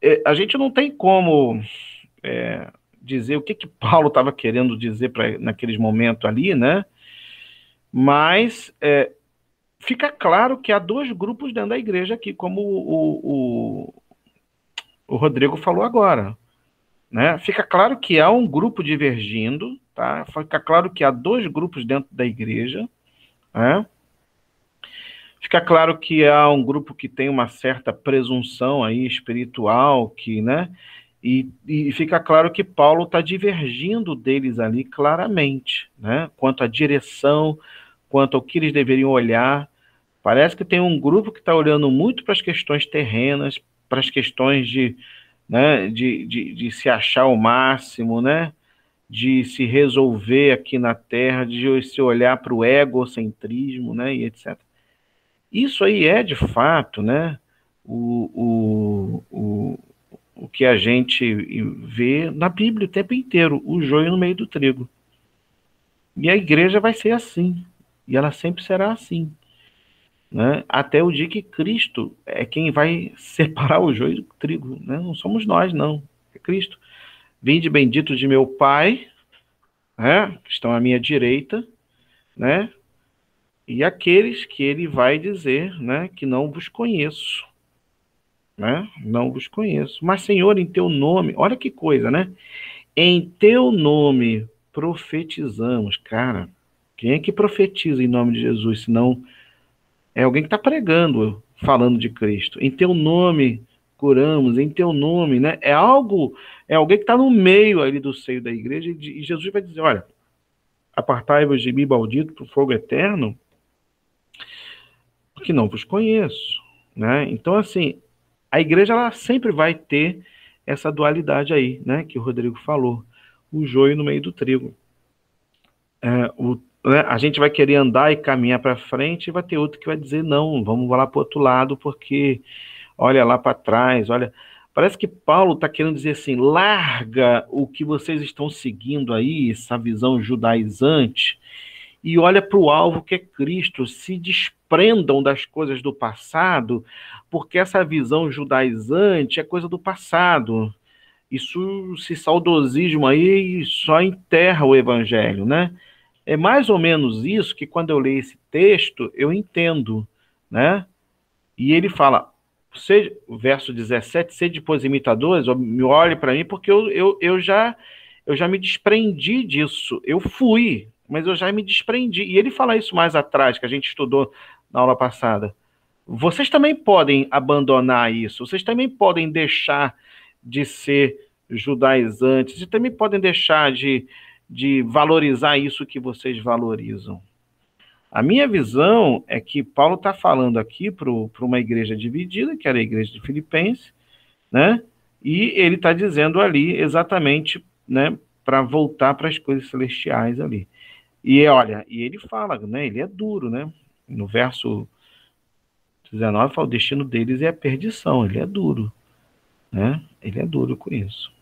É, a gente não tem como é, dizer o que, que Paulo estava querendo dizer naqueles momentos ali, né? Mas é, fica claro que há dois grupos dentro da igreja aqui, como o, o, o Rodrigo falou agora. Né? Fica claro que há um grupo divergindo, tá? Fica claro que há dois grupos dentro da igreja, né? Fica claro que há um grupo que tem uma certa presunção aí espiritual, que, né? E, e fica claro que Paulo está divergindo deles ali claramente, né? Quanto à direção, quanto ao que eles deveriam olhar. Parece que tem um grupo que está olhando muito para as questões terrenas, para as questões de, né, de, de, de se achar o máximo, né? de se resolver aqui na Terra, de se olhar para o egocentrismo, né, e etc. Isso aí é, de fato, né, o, o, o, o que a gente vê na Bíblia o tempo inteiro, o joio no meio do trigo. E a igreja vai ser assim, e ela sempre será assim né? até o dia que Cristo é quem vai separar o joio do trigo. Né? Não somos nós, não. É Cristo. Vinde bendito de meu Pai, né? que estão à minha direita, né? e aqueles que ele vai dizer né? que não vos conheço. Né? Não vos conheço. Mas, Senhor, em teu nome, olha que coisa, né? Em teu nome profetizamos. Cara, quem é que profetiza em nome de Jesus, senão é alguém que está pregando, falando de Cristo. Em teu nome curamos, em teu nome, né? É algo, é alguém que está no meio ali do seio da igreja e Jesus vai dizer, olha, apartai-vos de mim, maldito, para o fogo eterno, porque não vos conheço, né? Então, assim, a igreja ela sempre vai ter essa dualidade aí, né? Que o Rodrigo falou, o joio no meio do trigo. É, o né, a gente vai querer andar e caminhar para frente e vai ter outro que vai dizer não, vamos lá para o outro lado porque olha lá para trás, olha. Parece que Paulo está querendo dizer assim: larga o que vocês estão seguindo aí, essa visão judaizante, e olha para o alvo que é Cristo. Se desprendam das coisas do passado, porque essa visão judaizante é coisa do passado. Isso, esse saudosismo aí só enterra o evangelho, né? É mais ou menos isso que quando eu leio esse texto, eu entendo, né? E ele fala, seja, verso 17, sede depois imitadores, me olhe para mim, porque eu, eu, eu, já, eu já me desprendi disso. Eu fui, mas eu já me desprendi. E ele fala isso mais atrás, que a gente estudou na aula passada. vocês também podem abandonar isso, vocês também podem deixar de ser judaizantes, e também podem deixar de, de valorizar isso que vocês valorizam. A minha visão é que Paulo está falando aqui para uma igreja dividida, que era a igreja de Filipenses, né? E ele está dizendo ali exatamente, né, para voltar para as coisas celestiais ali. E olha, e ele fala, né? Ele é duro, né? No verso 19 fala: o destino deles é a perdição. Ele é duro, né? Ele é duro com isso.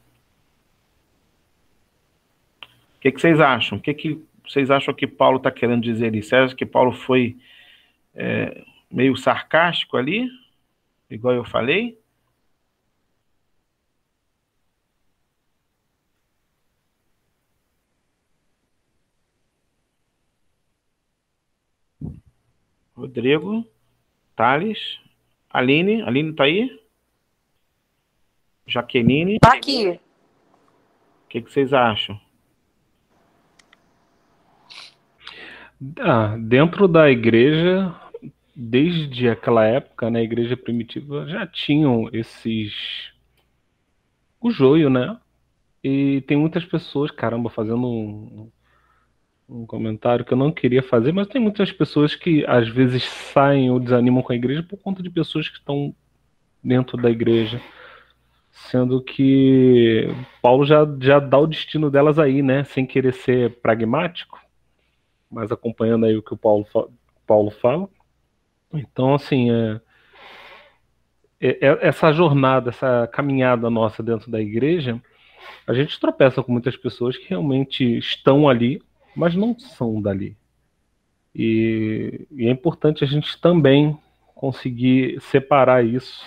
O que, que vocês acham? O que, que vocês acham que Paulo está querendo dizer ali? Você acha que Paulo foi é, meio sarcástico ali? Igual eu falei? Rodrigo, Thales, Aline, Aline tá aí? Jaqueline? Tá aqui. O que, que vocês acham? Ah, dentro da igreja, desde aquela época, na né, igreja primitiva, já tinham esses. o joio, né? E tem muitas pessoas, caramba, fazendo um, um comentário que eu não queria fazer, mas tem muitas pessoas que às vezes saem ou desanimam com a igreja por conta de pessoas que estão dentro da igreja. Sendo que Paulo já, já dá o destino delas aí, né? Sem querer ser pragmático, mas acompanhando aí o que o Paulo, Paulo fala. Então, assim, é, é, é, essa jornada, essa caminhada nossa dentro da igreja, a gente tropeça com muitas pessoas que realmente estão ali mas não são dali. E, e, é importante a gente também conseguir separar isso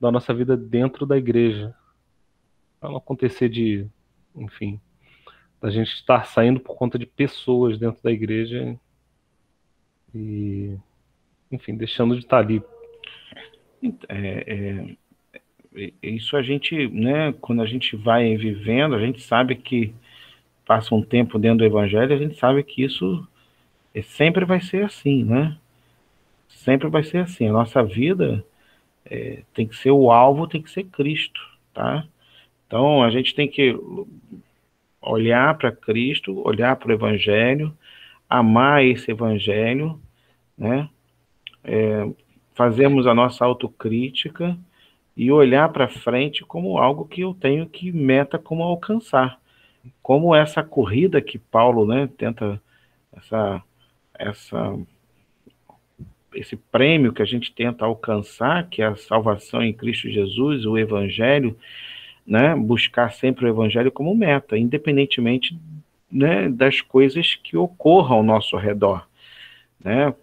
da nossa vida dentro da igreja. Para não acontecer de, enfim, da gente estar saindo por conta de pessoas dentro da igreja e, enfim, deixando de estar ali. É, é, é isso a gente, né, quando a gente vai vivendo, a gente sabe que passa um tempo dentro do evangelho, a gente sabe que isso é, sempre vai ser assim, né? Sempre vai ser assim. A nossa vida é, tem que ser o alvo, tem que ser Cristo, tá? Então a gente tem que olhar para Cristo, olhar para o Evangelho, amar esse Evangelho, né? É, fazermos a nossa autocrítica e olhar para frente como algo que eu tenho que meta como alcançar como essa corrida que Paulo né, tenta, essa, essa, esse prêmio que a gente tenta alcançar, que é a salvação em Cristo Jesus, o Evangelho, né, buscar sempre o Evangelho como meta, independentemente né, das coisas que ocorram ao nosso redor. Né,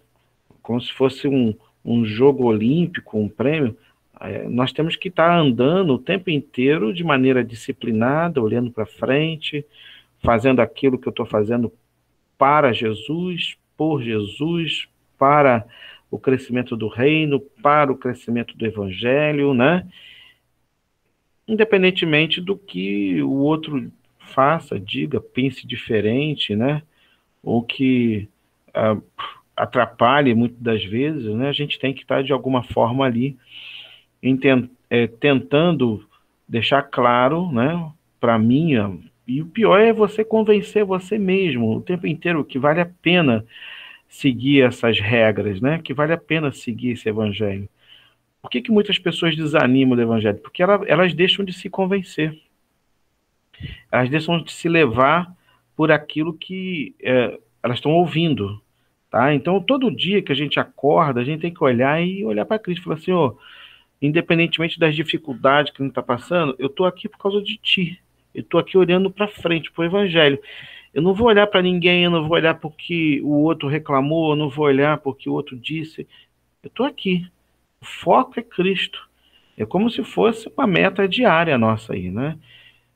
como se fosse um, um jogo olímpico, um prêmio, é, nós temos que estar andando o tempo inteiro de maneira disciplinada, olhando para frente, fazendo aquilo que eu estou fazendo para Jesus, por Jesus, para o crescimento do reino, para o crescimento do evangelho, né? Independentemente do que o outro faça, diga, pense diferente, né? Ou que uh, atrapalhe muitas das vezes, né? A gente tem que estar de alguma forma ali é, tentando deixar claro, né, para mim, e o pior é você convencer você mesmo o tempo inteiro que vale a pena seguir essas regras, né, que vale a pena seguir esse evangelho. Por que, que muitas pessoas desanimam do evangelho? Porque ela, elas deixam de se convencer. Elas deixam de se levar por aquilo que é, elas estão ouvindo. Tá? Então, todo dia que a gente acorda, a gente tem que olhar e olhar para Cristo e falar assim: oh, independentemente das dificuldades que a gente está passando, eu estou aqui por causa de ti. Eu estou aqui olhando para frente, para o Evangelho. Eu não vou olhar para ninguém, eu não vou olhar porque o outro reclamou, eu não vou olhar porque o outro disse. Eu estou aqui. O foco é Cristo. É como se fosse uma meta diária nossa aí, né?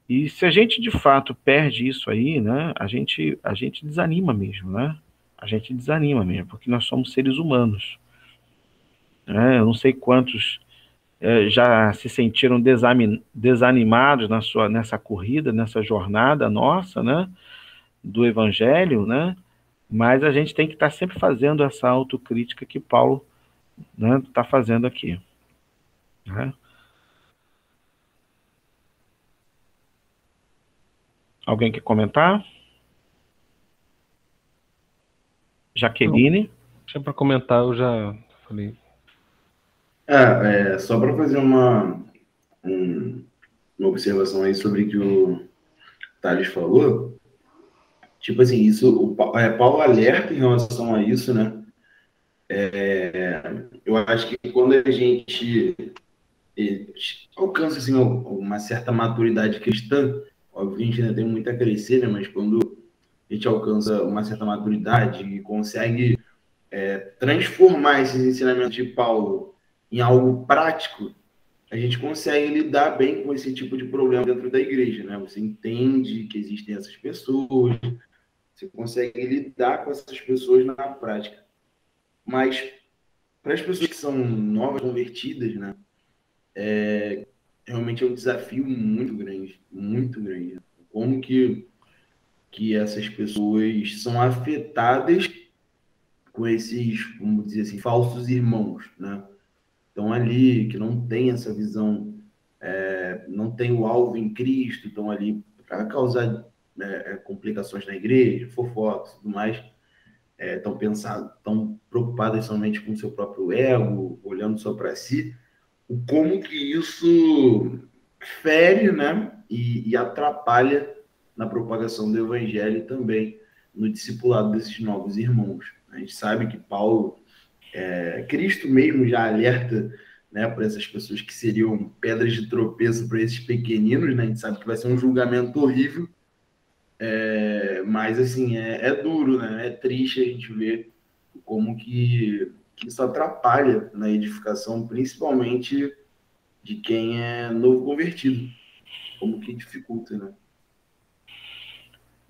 E se a gente de fato perde isso aí, né? A gente, a gente desanima mesmo, né? A gente desanima mesmo, porque nós somos seres humanos. É, eu não sei quantos é, já se sentiram desanimados na sua, nessa corrida, nessa jornada nossa, né, do Evangelho, né, mas a gente tem que estar sempre fazendo essa autocrítica que Paulo né, tá fazendo aqui. Né? Alguém quer comentar? Jaqueline? Deixa para comentar, eu já falei. É, é só para fazer uma, um, uma observação aí sobre o que o Thales falou. Tipo assim, isso, o é, Paulo alerta em relação a isso, né? É, eu acho que quando a gente é, alcança assim, uma certa maturidade cristã, óbvio que a gente ainda tem muito a crescer, né? Mas quando a gente alcança uma certa maturidade e consegue é, transformar esses ensinamentos de Paulo em algo prático, a gente consegue lidar bem com esse tipo de problema dentro da igreja, né? Você entende que existem essas pessoas, você consegue lidar com essas pessoas na prática. Mas para as pessoas que são novas, convertidas, né? É, realmente é um desafio muito grande, muito grande. Como que, que essas pessoas são afetadas com esses, vamos dizer assim, falsos irmãos, né? Estão ali, que não tem essa visão, é, não tem o alvo em Cristo, estão ali para causar é, é, complicações na igreja, fofocas e tudo mais, é, pensando, estão preocupadas somente com seu próprio ego, olhando só para si, o como que isso fere, né, e, e, atrapalha na propagação do evangelho também no discipulado desses novos irmãos. A gente sabe que Paulo, é, Cristo mesmo já alerta né, para essas pessoas que seriam pedras de tropeço para esses pequeninos, né? A gente sabe que vai ser um julgamento horrível, é, mas, assim, é, é, duro, né? É triste a gente ver como que, que isso atrapalha na edificação, principalmente de quem é novo convertido. Como que dificulta, né?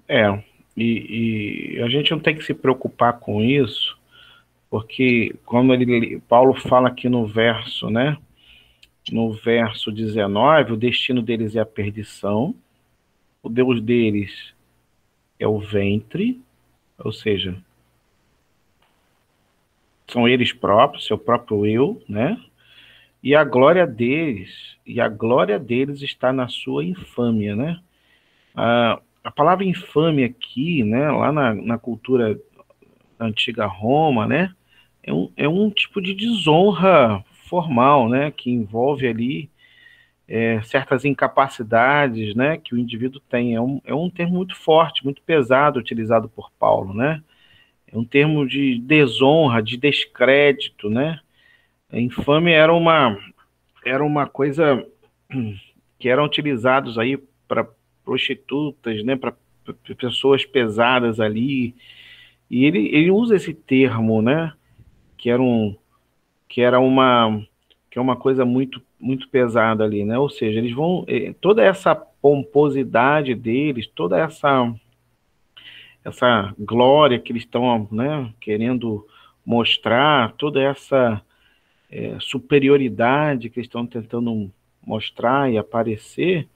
É, e, e, a gente não tem que se preocupar com isso, porque como ele, Paulo fala aqui no verso, né? No verso 19, o destino deles é a perdição, o Deus deles é o ventre, ou seja, são eles próprios, seu próprio eu, né? E a glória deles, e a glória deles está na sua infâmia, né? A, a palavra infâmia aqui, né, lá na, na cultura antiga Roma, né, é um, é um tipo de desonra formal, né, que envolve ali é, certas incapacidades né, que o indivíduo tem. É um, é um termo muito forte, muito pesado utilizado por Paulo, né? É um termo de desonra, de descrédito, né? A infame era uma, era uma coisa que eram utilizados aí para prostitutas, né? Para pessoas pesadas ali. E ele, ele usa esse termo, né? Que era um, que era uma, que é uma coisa muito muito pesada ali, né? Ou seja, eles vão eh, toda essa pomposidade deles, toda essa essa glória que eles estão, né, querendo mostrar, toda essa é, superioridade que eles estão tentando mostrar e aparecer,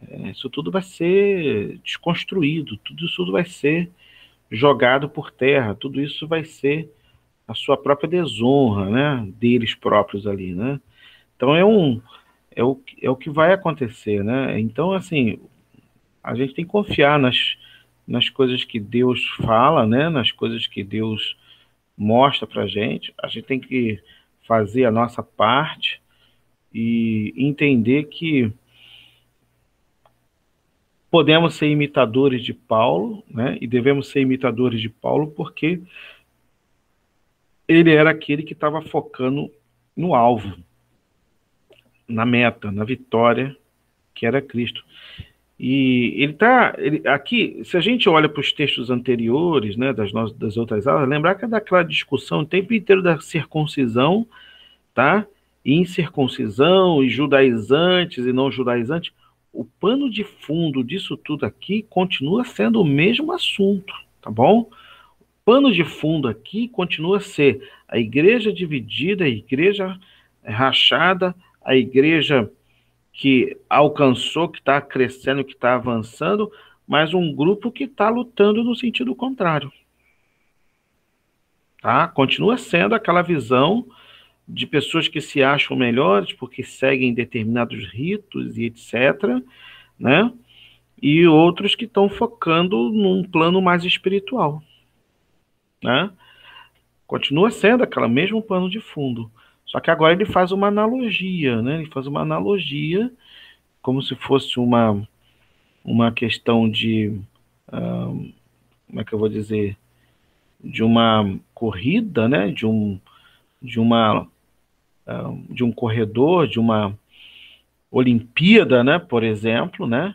é, isso tudo vai ser desconstruído, tudo isso tudo vai ser jogado por terra, tudo isso vai ser a sua própria desonra, né, deles próprios ali, né? Então é um é o, é o que vai acontecer, né? Então, assim, a gente tem que confiar nas, nas coisas que Deus fala, né? Nas coisas que Deus mostra pra gente. A gente tem que fazer a nossa parte e entender que podemos ser imitadores de Paulo, né? E devemos ser imitadores de Paulo porque ele era aquele que estava focando no alvo, na meta, na vitória, que era Cristo. E ele está aqui, se a gente olha para os textos anteriores, né, das, nossas, das outras aulas, lembrar que é daquela discussão o tempo inteiro da circuncisão, tá? E incircuncisão, e judaizantes e não judaizantes. O pano de fundo disso tudo aqui continua sendo o mesmo assunto, tá bom? O pano de fundo aqui continua a ser a igreja dividida, a igreja rachada, a igreja que alcançou, que está crescendo, que está avançando, mas um grupo que está lutando no sentido contrário. Tá? Continua sendo aquela visão de pessoas que se acham melhores porque seguem determinados ritos e etc., né? E outros que estão focando num plano mais espiritual, né? Continua sendo aquele mesmo pano de fundo, só que agora ele faz uma analogia, né? Ele faz uma analogia como se fosse uma uma questão de como é que eu vou dizer de uma corrida, né? De um de uma de um corredor, de uma Olimpíada, né, por exemplo, né,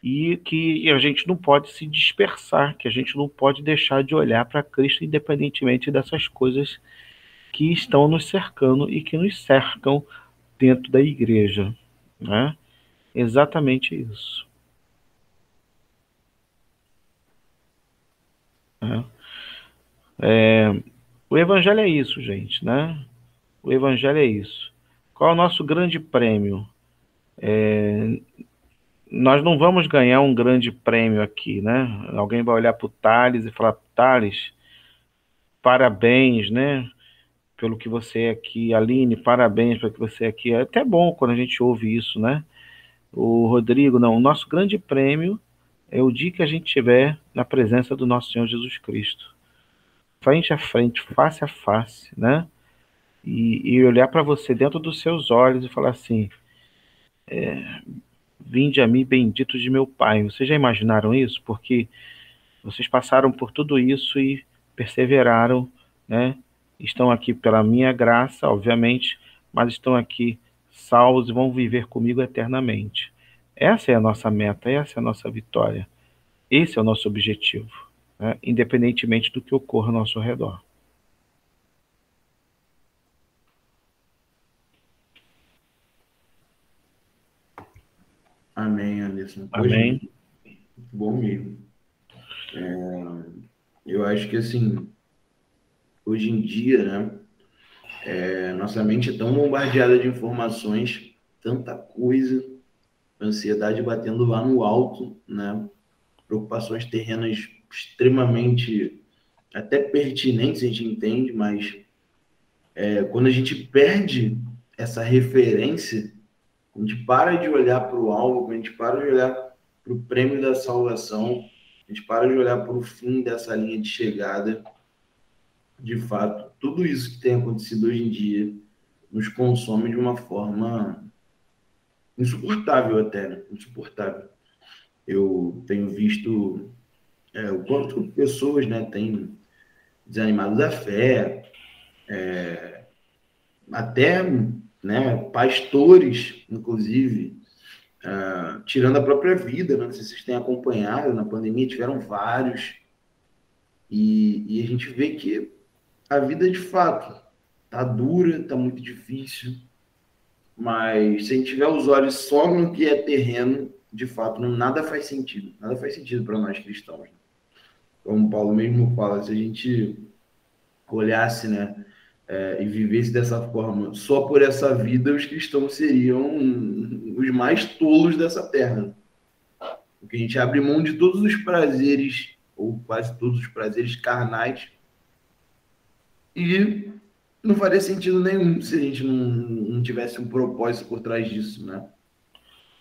e que a gente não pode se dispersar, que a gente não pode deixar de olhar para Cristo independentemente dessas coisas que estão nos cercando e que nos cercam dentro da igreja, né? Exatamente isso. É. É, o evangelho é isso, gente, né? O Evangelho é isso. Qual é o nosso grande prêmio? É, nós não vamos ganhar um grande prêmio aqui, né? Alguém vai olhar para o Thales e falar: Thales, parabéns, né? Pelo que você é aqui. Aline, parabéns pelo que você é aqui. É até bom quando a gente ouve isso, né? O Rodrigo, não. O nosso grande prêmio é o dia que a gente estiver na presença do nosso Senhor Jesus Cristo. Frente a frente, face a face, né? e, e olhar para você dentro dos seus olhos e falar assim: é, Vinde a mim, bendito de meu Pai. Vocês já imaginaram isso? Porque vocês passaram por tudo isso e perseveraram, né? Estão aqui pela minha graça, obviamente, mas estão aqui salvos e vão viver comigo eternamente. Essa é a nossa meta, essa é a nossa vitória. Esse é o nosso objetivo, né? independentemente do que ocorra ao nosso redor. Amém, Alisson. Amém. bom mesmo. É, eu acho que, assim, hoje em dia, né, é, nossa mente é tão bombardeada de informações, tanta coisa, ansiedade batendo lá no alto, né, preocupações terrenas extremamente até pertinentes, a gente entende, mas é, quando a gente perde essa referência a gente para de olhar para o alvo, a gente para de olhar para o prêmio da salvação, a gente para de olhar para o fim dessa linha de chegada. De fato, tudo isso que tem acontecido hoje em dia nos consome de uma forma insuportável até, né? insuportável. Eu tenho visto é, o quanto pessoas né, têm desanimado da fé, é, até né? Pastores, inclusive, uh, tirando a própria vida, né? não sei se vocês têm acompanhado, na pandemia tiveram vários, e, e a gente vê que a vida de fato tá dura, tá muito difícil, mas se a gente tiver os olhos só no que é terreno, de fato, não, nada faz sentido, nada faz sentido para nós cristãos. Como Paulo mesmo fala, se a gente olhasse, né, é, e vivesse dessa forma só por essa vida, os cristãos seriam os mais tolos dessa terra. Porque a gente abre mão de todos os prazeres, ou quase todos os prazeres carnais, e não faria sentido nenhum se a gente não, não tivesse um propósito por trás disso, né?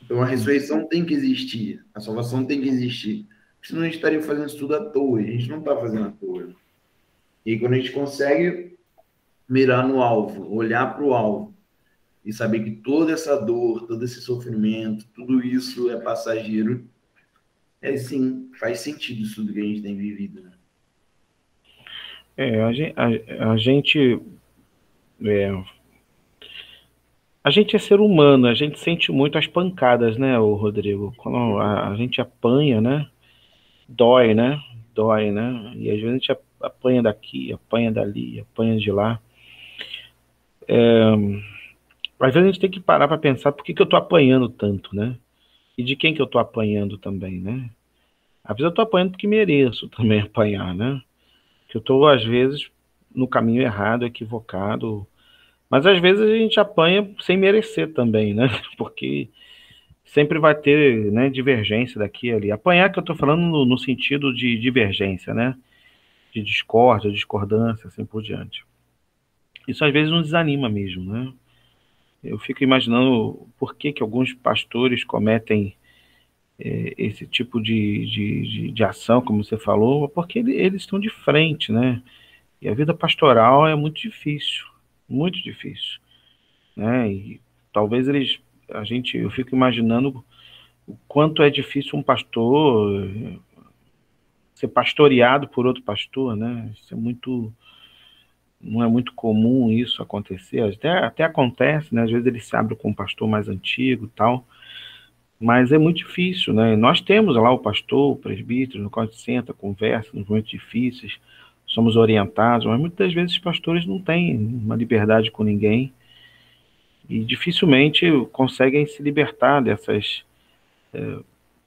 Então a ressurreição tem que existir, a salvação tem que existir. Senão a gente estaria fazendo isso tudo à toa, a gente não está fazendo à toa. E quando a gente consegue mirar no alvo, olhar para o alvo e saber que toda essa dor, todo esse sofrimento, tudo isso é passageiro, é sim, faz sentido isso do que a gente tem vivido. Né? É, a gente, a, a gente é, a gente é ser humano, a gente sente muito as pancadas, né, o Rodrigo? Quando a, a, gente apanha, né? Dói, né? Dói, né? E às vezes a gente apanha daqui, apanha dali, apanha de lá. É, às vezes a gente tem que parar para pensar por que, que eu estou apanhando tanto, né? E de quem que eu estou apanhando também, né? Às vezes eu estou apanhando porque mereço também apanhar, né? Que eu estou, às vezes, no caminho errado, equivocado. Mas às vezes a gente apanha sem merecer também, né? Porque sempre vai ter né, divergência daqui e ali. Apanhar que eu estou falando no, no, sentido de divergência, né? de discórdia, discordância, assim por diante. Isso às vezes nos desanima mesmo, né? Eu fico imaginando por que, que alguns pastores cometem é, esse tipo de, de, de, de, ação, como você falou, porque ele, eles estão de frente, né? E a vida pastoral é muito difícil, muito difícil, né? E talvez eles, a gente, eu fico imaginando o quanto é difícil um pastor eh, ser pastoreado por outro pastor, né? Isso é muito não é muito comum isso acontecer, até, até acontece, né? Às vezes ele se abre com um pastor mais antigo tal, mas é muito difícil, né? Nós temos lá o pastor, o presbítero, no qual a gente senta, conversa nos momentos difíceis, somos orientados, mas muitas vezes os pastores não têm uma liberdade com ninguém e dificilmente conseguem se libertar dessas é,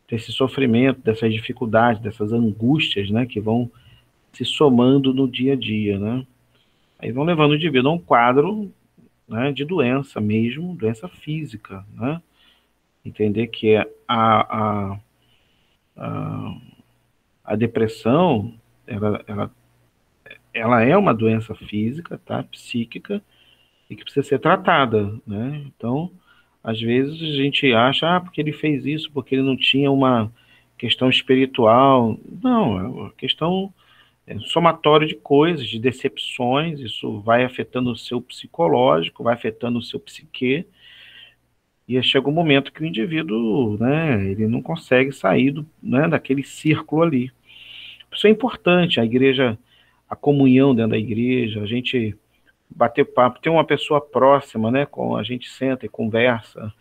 desse sofrimento, dessas dificuldades, dessas angústias, né, que vão se somando no dia a dia, né? Aí vão levando o indivíduo a um quadro né, de doença mesmo, doença física, né? Entender que a, a, a, a depressão, ela, ela, ela é uma doença física, tá? Psíquica, e que precisa ser tratada, né? Então, às vezes a gente acha, ah, porque ele fez isso, porque ele não tinha uma questão espiritual. Não, é uma questão é, somatório de coisas, de decepções, isso vai afetando o seu psicológico, vai afetando o seu psique, e chega um momento que o indivíduo, né, ele não consegue sair do, né, daquele círculo ali. Isso é importante, a igreja, a comunhão dentro da igreja, a gente bater papo, ter uma pessoa próxima, né, com a gente senta e conversa,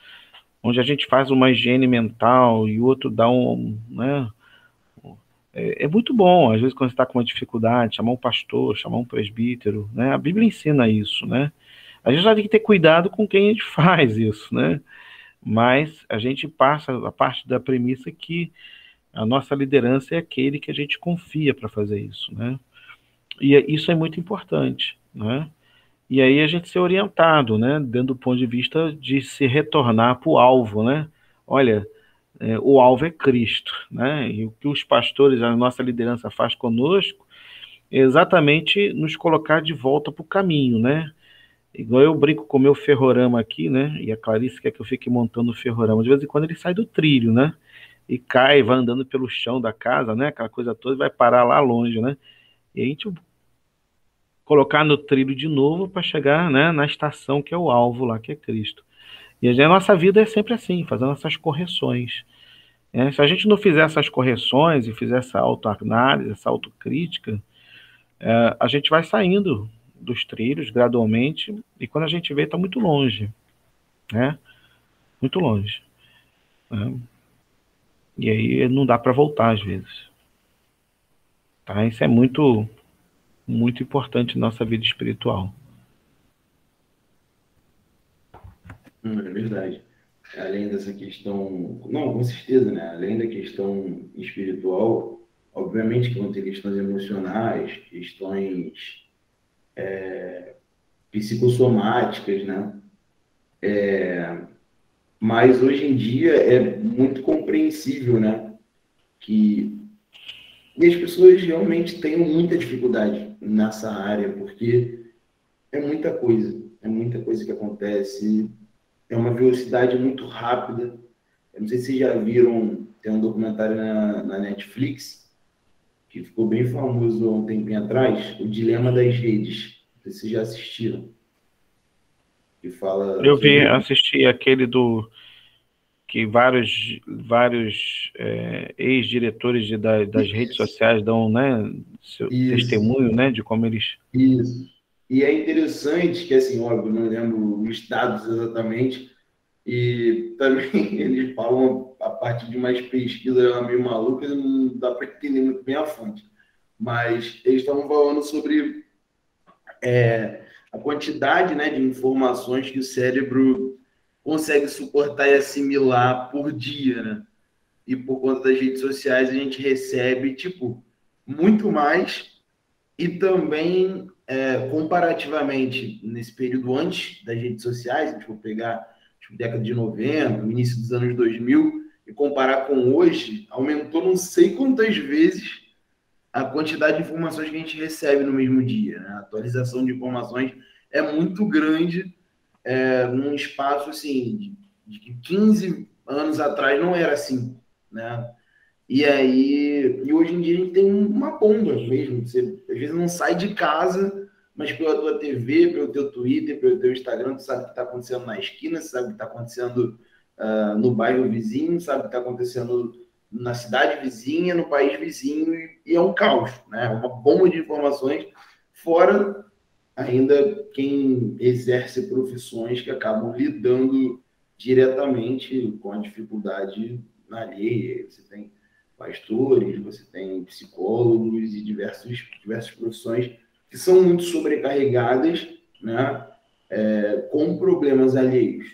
onde a gente faz uma higiene mental e o outro dá um, né, é, é muito bom, às vezes quando você está com uma dificuldade, chamar um pastor, chamar um presbítero, né, a Bíblia ensina isso, né, a gente já tem que ter cuidado com quem a gente faz isso, né, mas a gente passa a parte da premissa que a nossa liderança é aquele que a gente confia para fazer isso, né, e é, isso é muito importante, né, e aí a gente ser orientado, né, dentro do ponto de vista de se retornar para o alvo, né? Olha, é, o alvo é Cristo, né? E o que os pastores, a nossa liderança faz conosco é exatamente nos colocar de volta para o caminho, né? Igual eu brinco com o meu ferrorama aqui, né? E a Clarice quer que eu fique montando o ferrorama. De vez em quando ele sai do trilho, né? E cai, vai andando pelo chão da casa, né? Aquela coisa toda, vai parar lá longe, né? E a gente colocar no trilho de novo para chegar né, na estação que é o alvo lá, que é Cristo. E a nossa vida é sempre assim, fazendo essas correções. É, se a gente não fizer essas correções e fizer essa autoanálise, essa autocrítica, é, a gente vai saindo dos trilhos gradualmente e quando a gente vê está muito longe, né? Muito longe. Né? E aí não dá para voltar às vezes. Tá? Isso é muito muito importante na nossa vida espiritual. Hum, é verdade. Além dessa questão, não, com certeza, né? Além da questão espiritual, obviamente que vão ter questões emocionais, questões é, psicossomáticas, né? É, mas hoje em dia é muito compreensível, né? Que e as pessoas realmente têm muita dificuldade nessa área, porque é muita coisa, é muita coisa que acontece, é uma velocidade muito rápida. Eu não sei se já viram, tem um documentário na, na Netflix, que ficou bem famoso há um tempinho atrás, O Dilema das Redes. Vocês já assistiram. Que fala. Eu vi, assisti aquele do que vários, vários é, ex-diretores da, das Isso. redes sociais dão né, seu Isso. testemunho né, de como eles. Isso. E é interessante que, assim, óbvio, não lembro os dados exatamente, e também eles falam a partir de umas pesquisas meio malucas, não dá para entender muito bem a fonte. Mas eles estavam falando sobre é, a quantidade né, de informações que o cérebro consegue suportar e assimilar por dia, né? E por conta das redes sociais a gente recebe, tipo, muito mais e também, é, comparativamente, nesse período antes das redes sociais, a gente for pegar tipo, década de 90, início dos anos 2000, e comparar com hoje, aumentou não sei quantas vezes a quantidade de informações que a gente recebe no mesmo dia. Né? A atualização de informações é muito grande é, num espaço assim de, de 15 anos atrás não era assim, né? E aí, e hoje em dia a gente tem uma bomba mesmo. Você às vezes não sai de casa, mas pela tua TV, pelo teu Twitter, pelo teu Instagram, tu sabe o que está acontecendo na esquina, sabe o que está acontecendo uh, no bairro vizinho, sabe o que está acontecendo na cidade vizinha, no país vizinho, e, e é um caos, né? Uma bomba de informações, fora ainda quem exerce profissões que acabam lidando diretamente com a dificuldade na alheia. Você tem pastores, você tem psicólogos e diversos, diversas profissões que são muito sobrecarregadas, né? É, com problemas alheios.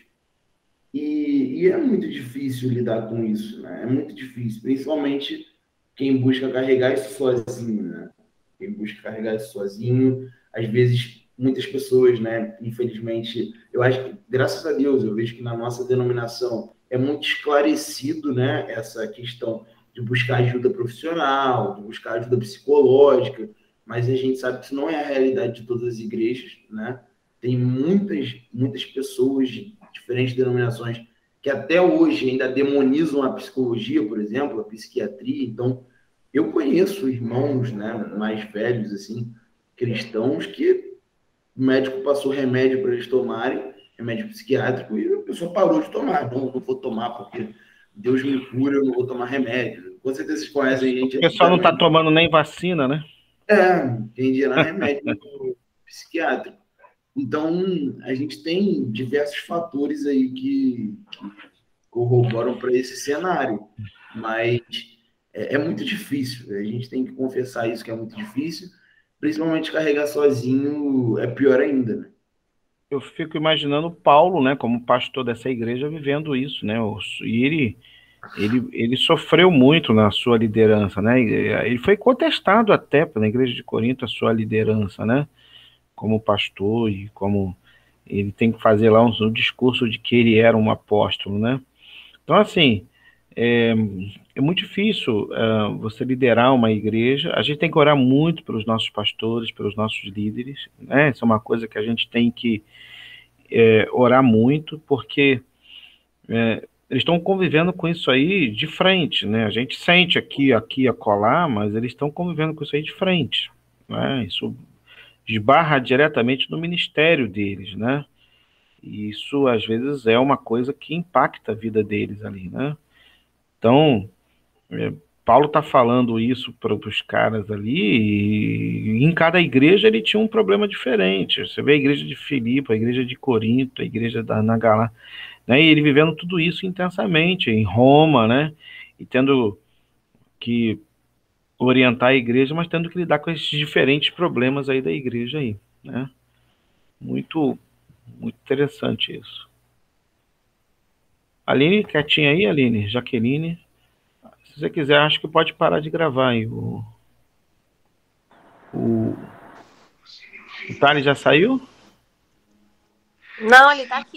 E, e, é muito difícil lidar com isso, né? É muito difícil, principalmente quem busca carregar isso sozinho, né? Quem busca carregar isso sozinho, às vezes muitas pessoas, né? Infelizmente, eu acho que, graças a Deus, eu vejo que na nossa denominação é muito esclarecido, né? Essa questão de buscar ajuda profissional, de buscar ajuda psicológica, mas a gente sabe que isso não é a realidade de todas as igrejas, né? Tem muitas, muitas pessoas de diferentes denominações que até hoje ainda demonizam a psicologia, por exemplo, a psiquiatria. Então, eu conheço irmãos, né, mais velhos assim, cristãos que o médico passou remédio para eles tomarem, remédio psiquiátrico, e a pessoa parou de tomar. Não, não vou tomar porque Deus me cura, eu não vou tomar remédio. Com certeza vocês conhecem gente. O pessoal não está tomando nem vacina, né? É, tem na remédio psiquiátrico. Então, a gente tem diversos fatores aí que, que corroboram para esse cenário, mas é, é, muito difícil. A gente tem que confessar isso que é muito difícil principalmente carregar sozinho é pior ainda, né? Eu fico imaginando Paulo, né, como pastor dessa igreja, vivendo isso, né? E ele, ele, ele sofreu muito na sua liderança, né? Ele foi contestado até pela igreja de Corinto a sua liderança, né? Como pastor e como ele tem que fazer lá um, um discurso de que ele era um apóstolo, né? Então, assim, é, é muito difícil uh, você liderar uma igreja. A gente tem que orar muito pelos nossos pastores, pelos nossos líderes. Né? Isso é uma coisa que a gente tem que é, orar muito, porque é, eles estão convivendo com isso aí de frente. Né? A gente sente aqui, aqui, acolá, mas eles estão convivendo com isso aí de frente. Né? Isso esbarra diretamente no ministério deles, né? E isso às vezes é uma coisa que impacta a vida deles ali, né? Então, é, Paulo está falando isso para os caras ali, e em cada igreja ele tinha um problema diferente. Você vê a igreja de Filipe, a igreja de Corinto, a igreja da Nagalá, né? E ele vivendo tudo isso intensamente em Roma, né? E tendo que orientar a igreja, mas tendo que lidar com esses diferentes problemas aí da igreja aí, né? Muito, muito interessante isso. Aline, quietinha aí, Aline, Jaqueline. Se você quiser, acho que pode parar de gravar aí. O, o, o Thales já saiu? Não, ele tá aqui.